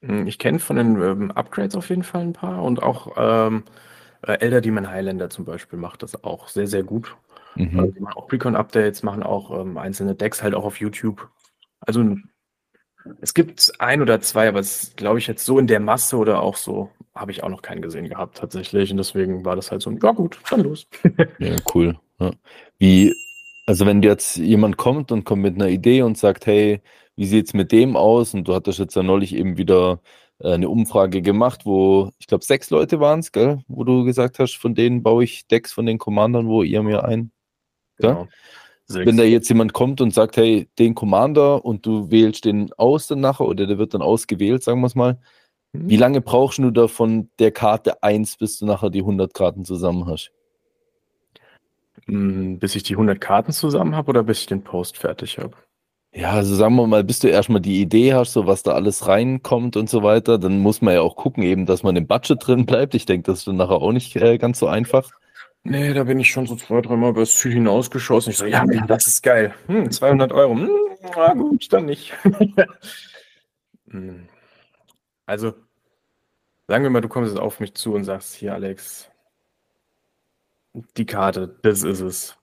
Hm, ich kenne von den, ähm, Upgrades auf jeden Fall ein paar und auch, ähm, äh, Elder Demon Highlander zum Beispiel macht das auch sehr, sehr gut. Mhm. Äh, die machen auch Precon-Updates, machen auch, ähm, einzelne Decks halt auch auf YouTube. Also es gibt ein oder zwei, aber es glaube ich jetzt so in der Masse oder auch so, habe ich auch noch keinen gesehen gehabt tatsächlich und deswegen war das halt so „Ja gut, dann los.“ Ja, cool, ja. Wie also, wenn jetzt jemand kommt und kommt mit einer Idee und sagt: „Hey, wie sieht es mit dem aus? Und du hattest jetzt ja neulich eben wieder äh, eine Umfrage gemacht, wo ich glaube sechs Leute waren es, gell? Wo du gesagt hast, von denen baue ich Decks von den Commandern, wo ihr mir ein. Genau. Wenn da jetzt jemand kommt und sagt, hey, den Commander und du wählst den aus dann nachher oder der wird dann ausgewählt, sagen wir es mal. Mhm. Wie lange brauchst du da von der Karte 1, bis du nachher die 100 Karten zusammen hast? Hm, bis ich die 100 Karten zusammen habe oder bis ich den Post fertig habe? Ja, also sagen wir mal, bis du erstmal die Idee hast, so was da alles reinkommt und so weiter, dann muss man ja auch gucken, eben, dass man im Budget drin bleibt. Ich denke, das ist dann nachher auch nicht äh, ganz so einfach. Nee, da bin ich schon so zwei, dreimal über das Ziel hinausgeschossen. Ich so, ja, das ist geil. Hm, 200 Euro. Hm, na gut, dann nicht. Hm. also, sagen wir mal, du kommst jetzt auf mich zu und sagst, hier, Alex, die Karte, das ist es.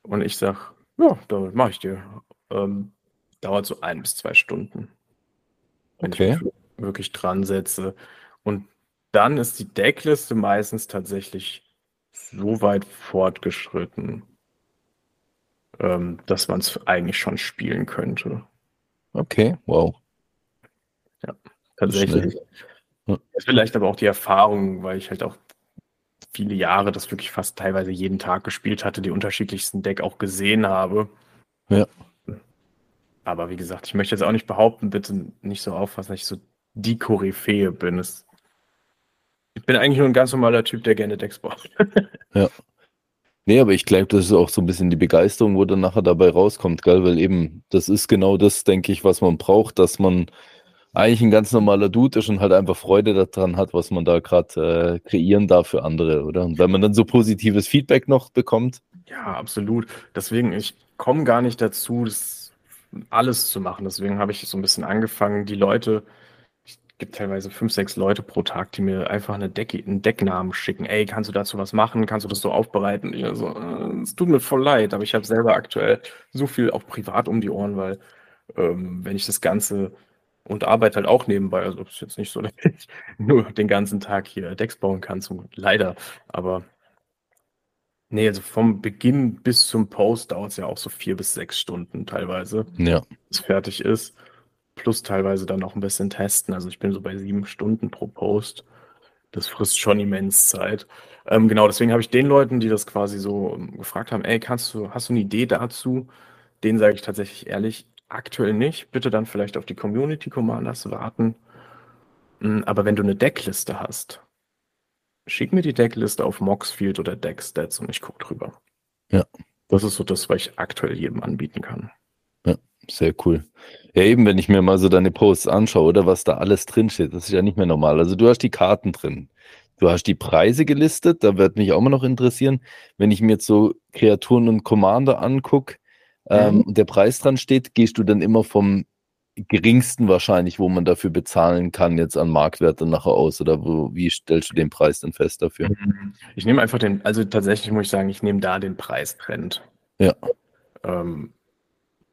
Und ich sag, ja, damit mache ich dir. Ähm, dauert so ein bis zwei Stunden, wenn ich Okay. mich wirklich dran setze. Und dann ist die Deckliste meistens tatsächlich so weit fortgeschritten, ähm, dass man es eigentlich schon spielen könnte. Okay, wow. Ja, tatsächlich. Hm. Vielleicht aber auch die Erfahrung, weil ich halt auch viele Jahre das wirklich fast teilweise jeden Tag gespielt hatte, die unterschiedlichsten Deck auch gesehen habe. Ja. Aber wie gesagt, ich möchte jetzt auch nicht behaupten, bitte nicht so auffassen, dass ich so die Koryphäe bin. Es, ich bin eigentlich nur ein ganz normaler Typ, der gerne Decks baut. ja. Nee, aber ich glaube, das ist auch so ein bisschen die Begeisterung, wo dann nachher dabei rauskommt, gell? Weil eben, das ist genau das, denke ich, was man braucht, dass man eigentlich ein ganz normaler Dude ist und halt einfach Freude daran hat, was man da gerade äh, kreieren darf für andere, oder? Und wenn man dann so positives Feedback noch bekommt. Ja, absolut. Deswegen, ich komme gar nicht dazu, das alles zu machen. Deswegen habe ich so ein bisschen angefangen, die Leute, es gibt teilweise fünf, sechs Leute pro Tag, die mir einfach eine Deck, einen Decknamen schicken. Ey, kannst du dazu was machen? Kannst du das so aufbereiten? Ich so, äh, es tut mir voll leid, aber ich habe selber aktuell so viel auch privat um die Ohren, weil ähm, wenn ich das Ganze und arbeite halt auch nebenbei. Also es ist jetzt nicht so, dass ich nur den ganzen Tag hier Decks bauen kann, zum, leider. Aber nee, also vom Beginn bis zum Post dauert es ja auch so vier bis sechs Stunden teilweise, ja. bis es fertig ist. Plus teilweise dann noch ein bisschen testen. Also ich bin so bei sieben Stunden pro Post. das frisst schon immens Zeit. Ähm, genau, deswegen habe ich den Leuten, die das quasi so ähm, gefragt haben, ey, kannst du, hast du eine Idee dazu? Denen sage ich tatsächlich ehrlich, aktuell nicht. Bitte dann vielleicht auf die Community Commanders warten. Hm, aber wenn du eine Deckliste hast, schick mir die Deckliste auf Moxfield oder Deckstats und ich gucke drüber. Ja. Das ist so das, was ich aktuell jedem anbieten kann. Ja, sehr cool. Ja, eben, wenn ich mir mal so deine Posts anschaue, oder was da alles drinsteht, das ist ja nicht mehr normal. Also du hast die Karten drin. Du hast die Preise gelistet, da wird mich auch mal noch interessieren, wenn ich mir jetzt so Kreaturen und Commander angucke ähm, mhm. und der Preis dran steht, gehst du dann immer vom geringsten wahrscheinlich, wo man dafür bezahlen kann, jetzt an Marktwert dann nachher aus? Oder wo, wie stellst du den Preis denn fest dafür? Mhm. Ich nehme einfach den, also tatsächlich muss ich sagen, ich nehme da den Preistrend. Ja. Ähm,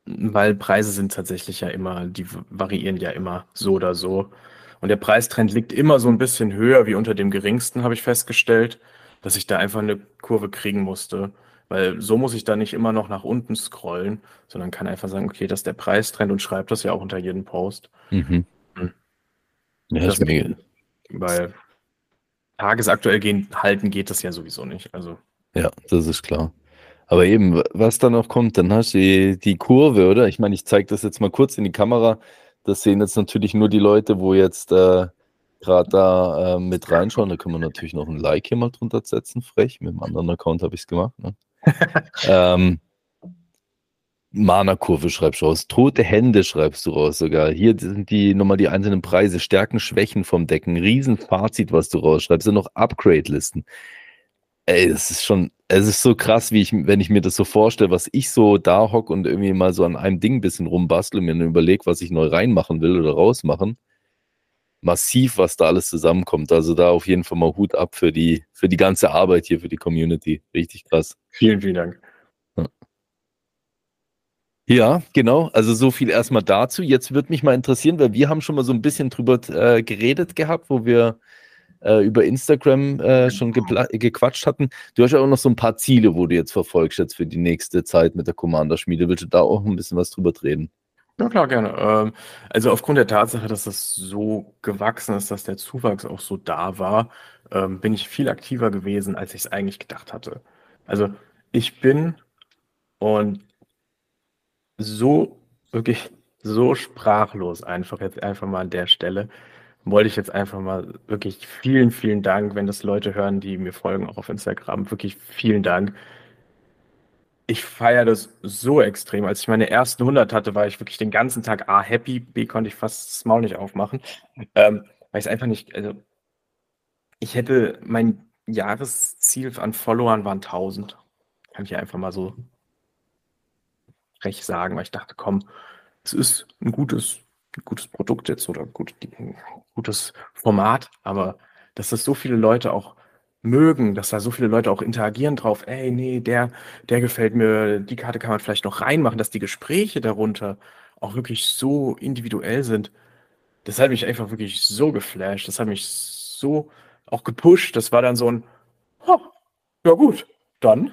weil Preise sind tatsächlich ja immer, die variieren ja immer so oder so. Und der Preistrend liegt immer so ein bisschen höher wie unter dem geringsten, habe ich festgestellt, dass ich da einfach eine Kurve kriegen musste. Weil so muss ich da nicht immer noch nach unten scrollen, sondern kann einfach sagen, okay, das ist der Preistrend und schreibe das ja auch unter jeden Post. Mhm. Mhm. Ja, das ist mega. Weil tagesaktuell gehen, halten geht das ja sowieso nicht. Also. Ja, das ist klar. Aber eben, was da noch kommt, dann hast du die, die Kurve, oder? Ich meine, ich zeige das jetzt mal kurz in die Kamera. Das sehen jetzt natürlich nur die Leute, wo jetzt äh, gerade da äh, mit reinschauen. Da können wir natürlich noch ein Like hier mal drunter setzen, frech. Mit einem anderen Account habe ich es gemacht. Ne? ähm, Mana-Kurve schreibst du raus. Tote Hände schreibst du raus sogar. Hier sind die nochmal die einzelnen Preise. Stärken, Schwächen vom Decken. Riesenfazit, was du rausschreibst. Dann noch Upgrade-Listen. Ey, das ist schon, es ist so krass, wie ich, wenn ich mir das so vorstelle, was ich so da hock und irgendwie mal so an einem Ding ein bisschen rumbastle und mir dann überlege, was ich neu reinmachen will oder rausmachen. Massiv, was da alles zusammenkommt. Also da auf jeden Fall mal Hut ab für die, für die ganze Arbeit hier, für die Community. Richtig krass. Vielen, vielen Dank. Ja. genau. Also so viel erstmal dazu. Jetzt würde mich mal interessieren, weil wir haben schon mal so ein bisschen drüber äh, geredet gehabt, wo wir äh, über Instagram äh, schon gequatscht hatten. Du hast ja auch noch so ein paar Ziele, wo du jetzt verfolgst jetzt für die nächste Zeit mit der Commander-Schmiede. Willst du da auch ein bisschen was drüber reden? Ja, klar, gerne. Ähm, also aufgrund der Tatsache, dass das so gewachsen ist, dass der Zuwachs auch so da war, ähm, bin ich viel aktiver gewesen, als ich es eigentlich gedacht hatte. Also ich bin und so wirklich so sprachlos einfach jetzt einfach mal an der Stelle, wollte ich jetzt einfach mal wirklich vielen, vielen Dank, wenn das Leute hören, die mir folgen, auch auf Instagram. Wirklich vielen Dank. Ich feiere das so extrem. Als ich meine ersten 100 hatte, war ich wirklich den ganzen Tag A happy, B konnte ich fast das Maul nicht aufmachen, ähm, weil ich es einfach nicht, also ich hätte, mein Jahresziel an Followern waren 1000. Kann ich einfach mal so frech sagen, weil ich dachte, komm, es ist ein gutes gutes Produkt jetzt oder gut, gutes Format, aber dass das so viele Leute auch mögen, dass da so viele Leute auch interagieren drauf, ey, nee, der, der gefällt mir, die Karte kann man vielleicht noch reinmachen, dass die Gespräche darunter auch wirklich so individuell sind. Das hat mich einfach wirklich so geflasht, das hat mich so auch gepusht. Das war dann so ein, ja gut, dann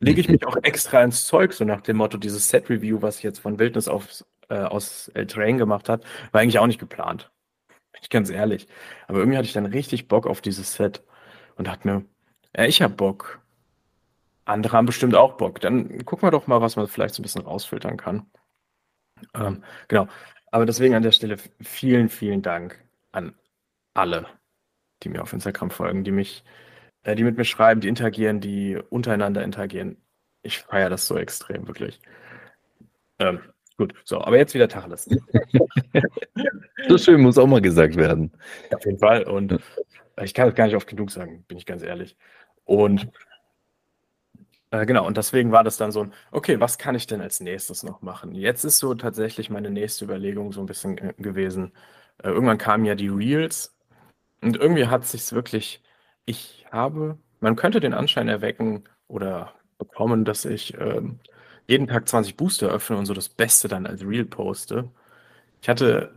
lege ich mich auch extra ins Zeug, so nach dem Motto, dieses Set-Review, was ich jetzt von Wildnis auf äh, aus El Train gemacht hat, war eigentlich auch nicht geplant. Bin ich ganz ehrlich. Aber irgendwie hatte ich dann richtig Bock auf dieses Set und dachte mir, ja, ich hab Bock. Andere haben bestimmt auch Bock. Dann gucken wir doch mal, was man vielleicht so ein bisschen rausfiltern kann. Ähm, genau. Aber deswegen an der Stelle vielen, vielen Dank an alle, die mir auf Instagram folgen, die mich, äh, die mit mir schreiben, die interagieren, die untereinander interagieren. Ich feiere das so extrem, wirklich. Ähm, Gut, so, aber jetzt wieder Tacheles. so schön muss auch mal gesagt werden. Auf jeden Fall. Und ich kann das gar nicht oft genug sagen, bin ich ganz ehrlich. Und äh, genau, und deswegen war das dann so ein, okay, was kann ich denn als nächstes noch machen? Jetzt ist so tatsächlich meine nächste Überlegung so ein bisschen gewesen. Äh, irgendwann kamen ja die Reels und irgendwie hat sich wirklich, ich habe, man könnte den Anschein erwecken oder bekommen, dass ich ähm, jeden Tag 20 Booster öffne und so das Beste dann als Real poste. Ich hatte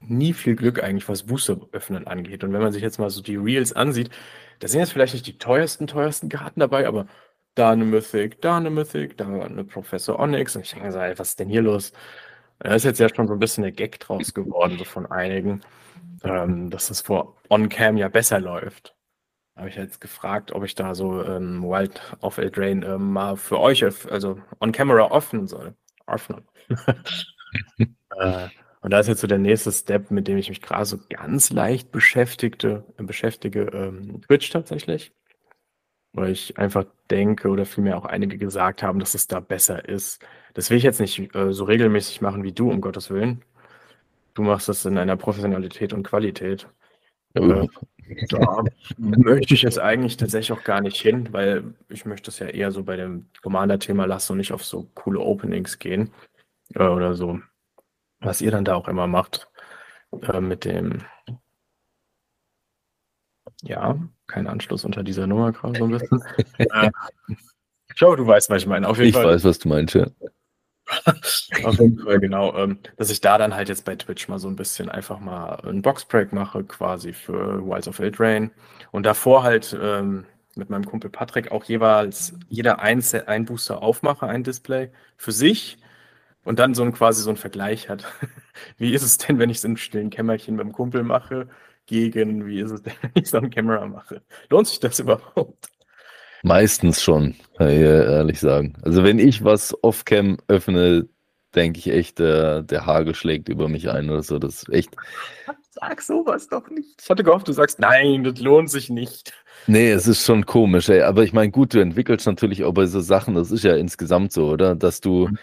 nie viel Glück eigentlich, was Booster öffnen angeht. Und wenn man sich jetzt mal so die Reels ansieht, da sind jetzt vielleicht nicht die teuersten, teuersten Karten dabei, aber da eine Mythic, da eine Mythic, da eine Professor Onyx. Und ich denke so, ey, was ist denn hier los? Da ist jetzt ja schon so ein bisschen der Gag draus geworden, so von einigen, ähm, dass das vor On-Cam ja besser läuft. Habe ich jetzt gefragt, ob ich da so ähm, Wild of Eldrain ähm, mal für euch, also On-Camera öffnen soll. Öffnen. äh, und da ist jetzt so der nächste Step, mit dem ich mich gerade so ganz leicht beschäftigte, äh, beschäftige, ähm, Twitch tatsächlich. Weil ich einfach denke oder vielmehr auch einige gesagt haben, dass es da besser ist. Das will ich jetzt nicht äh, so regelmäßig machen wie du, um Gottes Willen. Du machst das in einer Professionalität und Qualität. Äh, da möchte ich jetzt eigentlich tatsächlich auch gar nicht hin, weil ich möchte es ja eher so bei dem Commander-Thema lassen und nicht auf so coole Openings gehen äh, oder so was ihr dann da auch immer macht äh, mit dem, ja, kein Anschluss unter dieser Nummer gerade so ein bisschen. äh, ich glaube, du weißt, was ich meine. Auf jeden ich Fall. weiß, was du meinst, ja. Auf jeden Fall, genau. Ähm, dass ich da dann halt jetzt bei Twitch mal so ein bisschen einfach mal einen Boxbreak mache, quasi für Wilds of Eldrain. Und davor halt ähm, mit meinem Kumpel Patrick auch jeweils jeder ein, ein Booster aufmache, ein Display für sich und dann so ein quasi so ein Vergleich hat. Wie ist es denn, wenn ich es im stillen Kämmerchen mit dem Kumpel mache, gegen wie ist es denn, wenn ich so eine Kamera mache? Lohnt sich das überhaupt? Meistens schon, kann ich ehrlich sagen. Also wenn ich was off-cam öffne, denke ich echt, der, der Hagel schlägt über mich ein oder so. Das ist echt. Sag sowas doch nicht. Ich hatte gehofft, du sagst, nein, das lohnt sich nicht. Nee, es ist schon komisch, ey. Aber ich meine, gut, du entwickelst natürlich auch bei so Sachen, das ist ja insgesamt so, oder? Dass du, mhm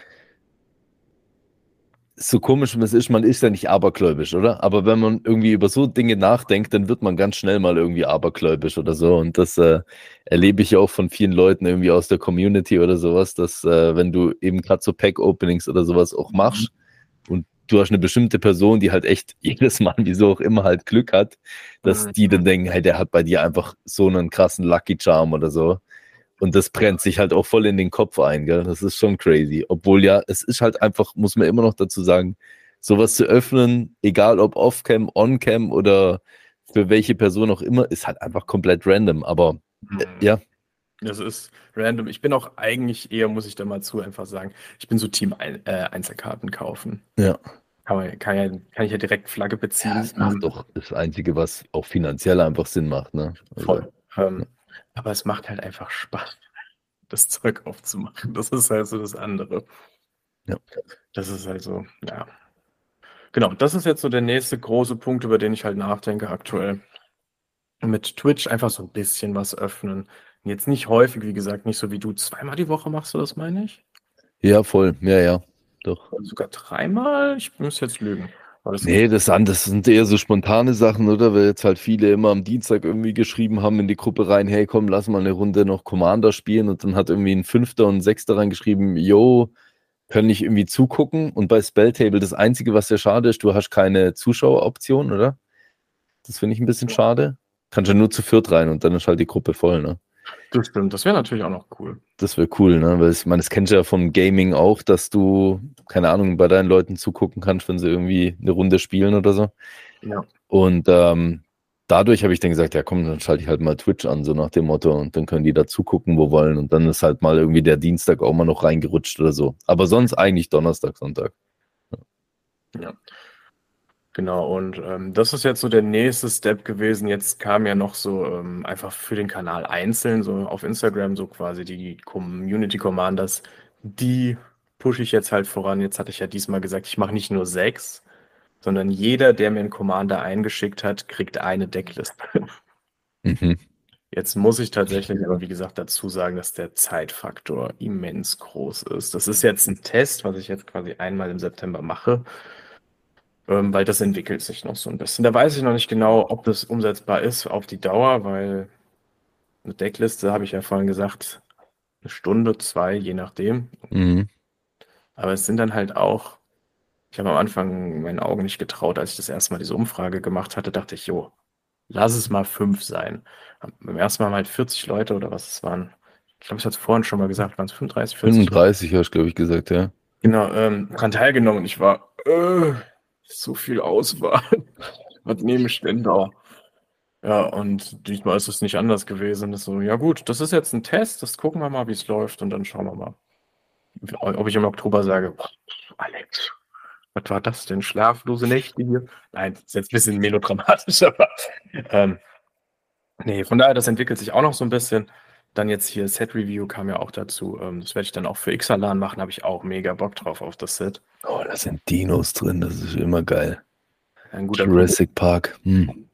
so komisch es ist, man ist ja nicht abergläubisch, oder? Aber wenn man irgendwie über so Dinge nachdenkt, dann wird man ganz schnell mal irgendwie abergläubisch oder so. Und das äh, erlebe ich ja auch von vielen Leuten irgendwie aus der Community oder sowas, dass äh, wenn du eben gerade so Pack-Openings oder sowas auch machst mhm. und du hast eine bestimmte Person, die halt echt jedes Mal, wieso auch immer halt Glück hat, dass mhm. die dann denken, hey, der hat bei dir einfach so einen krassen Lucky Charm oder so. Und das brennt sich halt auch voll in den Kopf ein, gell? Das ist schon crazy. Obwohl ja, es ist halt einfach, muss man immer noch dazu sagen, sowas zu öffnen, egal ob off-cam, on-cam oder für welche Person auch immer, ist halt einfach komplett random. Aber äh, mhm. ja. Das ist random. Ich bin auch eigentlich eher, muss ich da mal zu einfach sagen, ich bin so Team äh, Einzelkarten kaufen. Ja. Kann, man, kann, ja, kann ich ja direkt Flagge beziehen. Ja, das macht doch das Einzige, was auch finanziell einfach Sinn macht. Ne? Also, Voll. Ähm, aber es macht halt einfach Spaß, das Zeug aufzumachen. Das ist halt so das andere. Ja. Das ist halt so, ja. Genau, das ist jetzt so der nächste große Punkt, über den ich halt nachdenke aktuell. Mit Twitch einfach so ein bisschen was öffnen. Jetzt nicht häufig, wie gesagt, nicht so wie du. Zweimal die Woche machst du das, meine ich? Ja, voll. Ja, ja. Doch. Sogar dreimal? Ich muss jetzt lügen. Das nee, das, das sind eher so spontane Sachen, oder? Weil jetzt halt viele immer am Dienstag irgendwie geschrieben haben in die Gruppe rein, hey komm, lass mal eine Runde noch Commander spielen. Und dann hat irgendwie ein Fünfter und ein Sechster reingeschrieben, yo, können nicht irgendwie zugucken. Und bei Spelltable, das Einzige, was sehr schade ist, du hast keine Zuschaueroption, oder? Das finde ich ein bisschen schade. Kannst ja nur zu viert rein und dann ist halt die Gruppe voll, ne? Das stimmt, das wäre natürlich auch noch cool. Das wäre cool, ne? Weil ich meine, das kennst du ja vom Gaming auch, dass du, keine Ahnung, bei deinen Leuten zugucken kannst, wenn sie irgendwie eine Runde spielen oder so. Ja. Und ähm, dadurch habe ich dann gesagt, ja komm, dann schalte ich halt mal Twitch an, so nach dem Motto, und dann können die da zugucken, wo wollen. Und dann ist halt mal irgendwie der Dienstag auch mal noch reingerutscht oder so. Aber sonst eigentlich Donnerstag, Sonntag. Ja. ja. Genau, und ähm, das ist jetzt so der nächste Step gewesen. Jetzt kam ja noch so ähm, einfach für den Kanal einzeln, so auf Instagram, so quasi die Community Commanders, die pushe ich jetzt halt voran. Jetzt hatte ich ja diesmal gesagt, ich mache nicht nur sechs, sondern jeder, der mir einen Commander eingeschickt hat, kriegt eine Deckliste. Mhm. Jetzt muss ich tatsächlich aber, wie gesagt, dazu sagen, dass der Zeitfaktor immens groß ist. Das ist jetzt ein Test, was ich jetzt quasi einmal im September mache ähm, weil das entwickelt sich noch so ein bisschen. Da weiß ich noch nicht genau, ob das umsetzbar ist auf die Dauer, weil eine Deckliste, habe ich ja vorhin gesagt, eine Stunde, zwei, je nachdem. Mhm. Aber es sind dann halt auch, ich habe am Anfang meinen Augen nicht getraut, als ich das erste Mal diese Umfrage gemacht hatte, dachte ich, jo, lass es mal fünf sein. Beim ersten Mal haben halt 40 Leute oder was es waren. Ich glaube, ich hatte es vorhin schon mal gesagt, waren es 35, 40? 35 hast du, glaube ich, gesagt, ja. Genau, ähm, daran teilgenommen und ich war, äh, so viel Auswahl. Was nehme ich denn da? Ja, und diesmal ist es nicht anders gewesen. Das so, ja gut, das ist jetzt ein Test, das gucken wir mal, wie es läuft und dann schauen wir mal. Ob ich im Oktober sage, Alex, Was war das denn? Schlaflose Nächte hier? Nein, das ist jetzt ein bisschen melodramatisch, aber ähm, nee, von daher, das entwickelt sich auch noch so ein bisschen. Dann jetzt hier Set Review kam ja auch dazu. Ähm, das werde ich dann auch für Xalan machen, habe ich auch mega Bock drauf auf das Set. Oh, da sind Dinos drin, das ist immer geil. Ein guter Jurassic Park. Hm.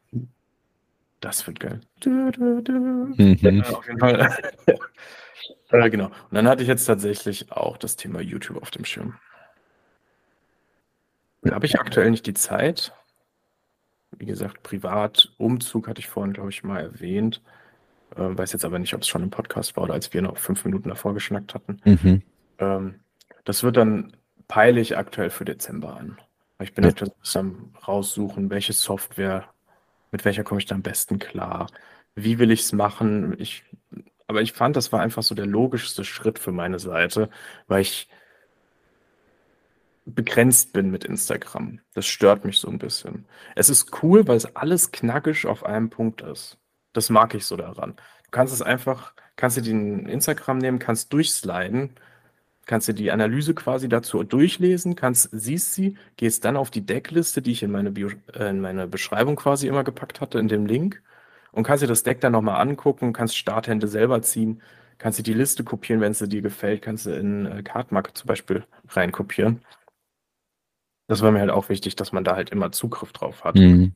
Das wird geil. Du, du, du. Mhm. Ja, auf jeden Fall. äh, genau. Und dann hatte ich jetzt tatsächlich auch das Thema YouTube auf dem Schirm. Da habe ich aktuell nicht die Zeit. Wie gesagt, privat, Umzug hatte ich vorhin, glaube ich, mal erwähnt. Äh, weiß jetzt aber nicht, ob es schon im Podcast war oder als wir noch fünf Minuten davor geschnackt hatten. Mhm. Ähm, das wird dann peile ich aktuell für Dezember an. Ich bin ja. aktuell am raussuchen, welche Software, mit welcher komme ich da am besten klar. Wie will ich es machen? Ich, aber ich fand, das war einfach so der logischste Schritt für meine Seite, weil ich begrenzt bin mit Instagram. Das stört mich so ein bisschen. Es ist cool, weil es alles knackig auf einem Punkt ist. Das mag ich so daran. Du kannst es einfach, kannst du den Instagram nehmen, kannst durchsliden, kannst du die Analyse quasi dazu durchlesen, kannst, siehst sie, gehst dann auf die Deckliste, die ich in meine, Bio, äh, in meine Beschreibung quasi immer gepackt hatte, in dem Link, und kannst dir das Deck dann nochmal angucken, kannst Starthände selber ziehen, kannst dir die Liste kopieren, wenn es dir gefällt, kannst du in äh, Cardmark zum Beispiel reinkopieren. Das war mir halt auch wichtig, dass man da halt immer Zugriff drauf hat. Mhm.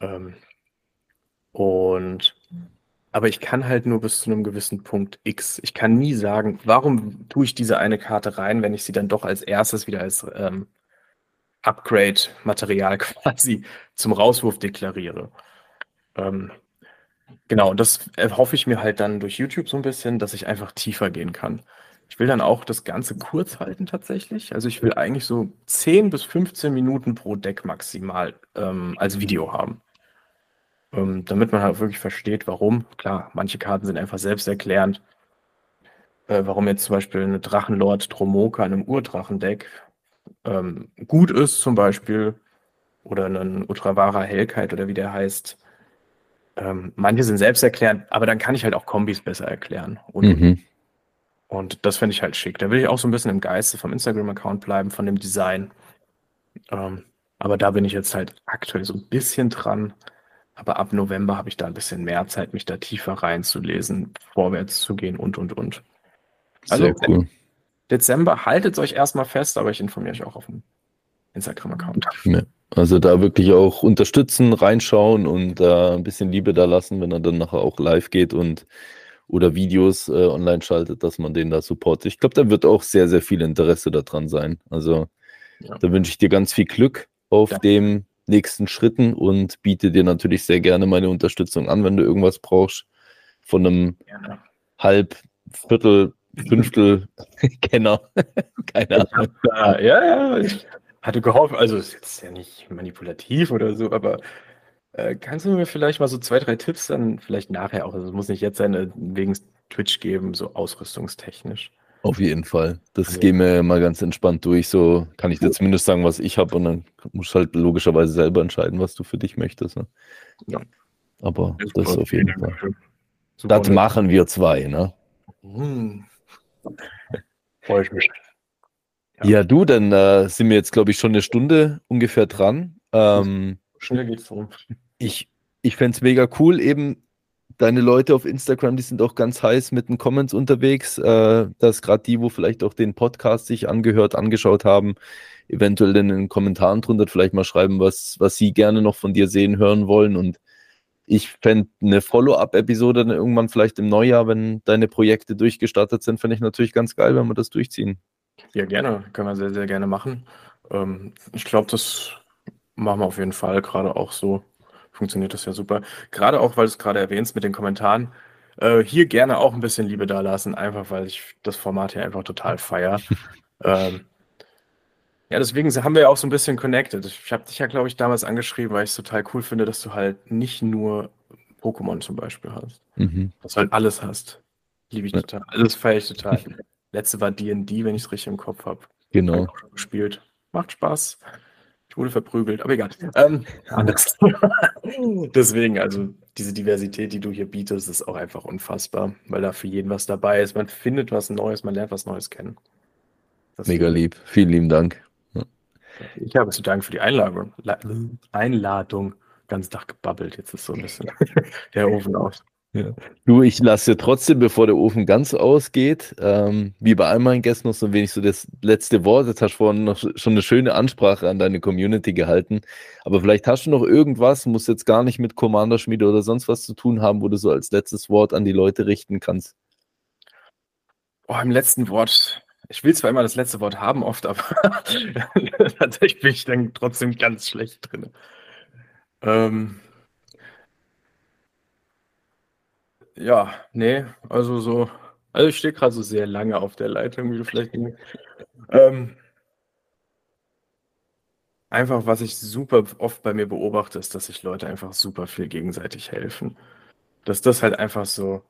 Ähm, und aber ich kann halt nur bis zu einem gewissen Punkt X. Ich kann nie sagen, warum tue ich diese eine Karte rein, wenn ich sie dann doch als erstes wieder als ähm, Upgrade-Material quasi zum Rauswurf deklariere. Ähm, genau, und das erhoffe ich mir halt dann durch YouTube so ein bisschen, dass ich einfach tiefer gehen kann. Ich will dann auch das Ganze kurz halten tatsächlich. Also ich will eigentlich so 10 bis 15 Minuten pro Deck maximal ähm, als Video haben ähm, damit man halt wirklich versteht, warum. Klar, manche Karten sind einfach selbsterklärend. Äh, warum jetzt zum Beispiel eine Drachenlord Dromoka in einem Urdrachendeck ähm, gut ist, zum Beispiel, oder ein Utravara Hellkeit oder wie der heißt. Ähm, manche sind selbsterklärend, aber dann kann ich halt auch Kombis besser erklären. Und, mhm. und das finde ich halt schick. Da will ich auch so ein bisschen im Geiste vom Instagram-Account bleiben, von dem Design. Ähm, aber da bin ich jetzt halt aktuell so ein bisschen dran, aber ab November habe ich da ein bisschen mehr Zeit, mich da tiefer reinzulesen, vorwärts zu gehen und, und, und. Also Sehr cool. Dezember, haltet euch erstmal fest, aber ich informiere euch auch auf dem Instagram-Account. Ja, also da wirklich auch unterstützen, reinschauen und äh, ein bisschen Liebe da lassen, wenn er dann nachher auch live geht und oder Videos äh, online schaltet, dass man den da supportet. Ich glaube, da wird auch sehr, sehr viel Interesse daran sein. Also ja. da wünsche ich dir ganz viel Glück auf ja. dem nächsten Schritten und biete dir natürlich sehr gerne meine Unterstützung an, wenn du irgendwas brauchst. Von einem gerne. halb, Viertel, Fünftel Kenner. Keine Ahnung. Ja, ja, ich hatte gehofft, also ist jetzt ja nicht manipulativ oder so, aber äh, kannst du mir vielleicht mal so zwei, drei Tipps dann vielleicht nachher auch, also es muss nicht jetzt sein, äh, wegen Twitch geben, so ausrüstungstechnisch. Auf jeden Fall. Das also, gehen wir mal ganz entspannt durch. So kann ich dir zumindest sagen, was ich habe und dann musst du halt logischerweise selber entscheiden, was du für dich möchtest. Ne? Ja. Aber das, das ist auf jeden Fall. Super, das machen wir zwei, ne? Hm. Freue ich mich. Ja, ja du, dann äh, sind wir jetzt, glaube ich, schon eine Stunde ungefähr dran. Ähm, Schnell geht's rum. Ich, ich fände es mega cool, eben deine Leute auf Instagram, die sind auch ganz heiß mit den Comments unterwegs, äh, dass gerade die, wo vielleicht auch den Podcast sich angehört, angeschaut haben, eventuell in den Kommentaren drunter vielleicht mal schreiben, was, was sie gerne noch von dir sehen, hören wollen. Und ich fände eine Follow-up-Episode irgendwann vielleicht im Neujahr, wenn deine Projekte durchgestartet sind, fände ich natürlich ganz geil, wenn wir das durchziehen. Ja, gerne. Können wir sehr, sehr gerne machen. Ähm, ich glaube, das machen wir auf jeden Fall gerade auch so funktioniert das ja super. Gerade auch, weil du es gerade erwähnst mit den Kommentaren. Äh, hier gerne auch ein bisschen Liebe da lassen, einfach weil ich das Format hier einfach total feier. ähm, ja, deswegen haben wir ja auch so ein bisschen connected. Ich habe dich ja, glaube ich, damals angeschrieben, weil ich es total cool finde, dass du halt nicht nur Pokémon zum Beispiel hast. Mhm. Dass du halt alles hast. Liebe ich total. Alles feiere ich total. Letzte war D&D, wenn ich es richtig im Kopf habe. Genau. Hab gespielt. Macht Spaß. Ich wurde verprügelt, aber egal. Ähm, anders. Deswegen, also diese Diversität, die du hier bietest, ist auch einfach unfassbar, weil da für jeden was dabei ist. Man findet was Neues, man lernt was Neues kennen. Das Mega lieb. Vielen lieben Dank. Ich habe zu danken für die Einladung. Einladung. Ganz Tag gebabbelt. Jetzt ist so ein bisschen der Ofen aus. Ja. Du, ich lasse trotzdem, bevor der Ofen ganz ausgeht, ähm, wie bei all meinen Gästen noch so ein wenig so das letzte Wort. Jetzt hast du vorhin noch schon eine schöne Ansprache an deine Community gehalten. Aber vielleicht hast du noch irgendwas, muss jetzt gar nicht mit Commander-Schmiede oder sonst was zu tun haben, wo du so als letztes Wort an die Leute richten kannst. Oh, im letzten Wort. Ich will zwar immer das letzte Wort haben, oft, aber tatsächlich bin ich dann trotzdem ganz schlecht drin. Ähm, Ja, nee, also so also ich stehe gerade so sehr lange auf der Leitung, wie du vielleicht ähm, einfach, was ich super oft bei mir beobachte, ist, dass sich Leute einfach super viel gegenseitig helfen. Dass das halt einfach so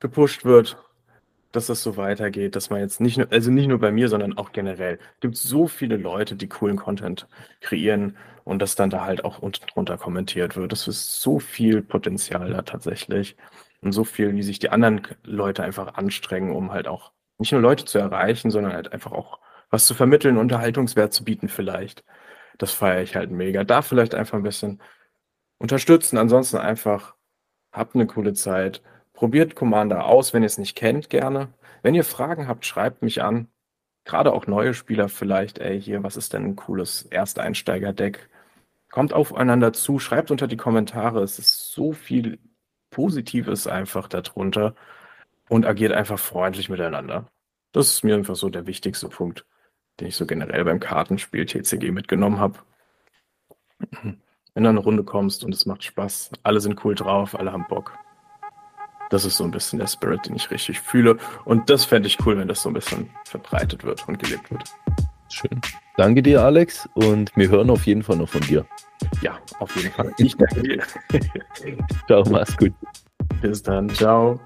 gepusht wird dass das so weitergeht, dass man jetzt nicht nur, also nicht nur bei mir, sondern auch generell. Es gibt so viele Leute, die coolen Content kreieren und das dann da halt auch unten drunter kommentiert wird. Das ist so viel Potenzial da tatsächlich und so viel, wie sich die anderen Leute einfach anstrengen, um halt auch nicht nur Leute zu erreichen, sondern halt einfach auch was zu vermitteln, Unterhaltungswert zu bieten vielleicht. Das feiere ich halt mega. Da vielleicht einfach ein bisschen unterstützen. Ansonsten einfach, habt eine coole Zeit. Probiert Commander aus, wenn ihr es nicht kennt, gerne. Wenn ihr Fragen habt, schreibt mich an. Gerade auch neue Spieler vielleicht, ey, hier, was ist denn ein cooles Ersteinsteiger-Deck? Kommt aufeinander zu, schreibt unter die Kommentare. Es ist so viel Positives einfach darunter und agiert einfach freundlich miteinander. Das ist mir einfach so der wichtigste Punkt, den ich so generell beim Kartenspiel TCG mitgenommen habe. Wenn du eine Runde kommst und es macht Spaß, alle sind cool drauf, alle haben Bock. Das ist so ein bisschen der Spirit, den ich richtig fühle. Und das fände ich cool, wenn das so ein bisschen verbreitet wird und gelebt wird. Schön. Danke dir, Alex. Und wir hören auf jeden Fall noch von dir. Ja, auf jeden Fall. Ich danke dir. Ciao, mach's gut. Bis dann. Ciao.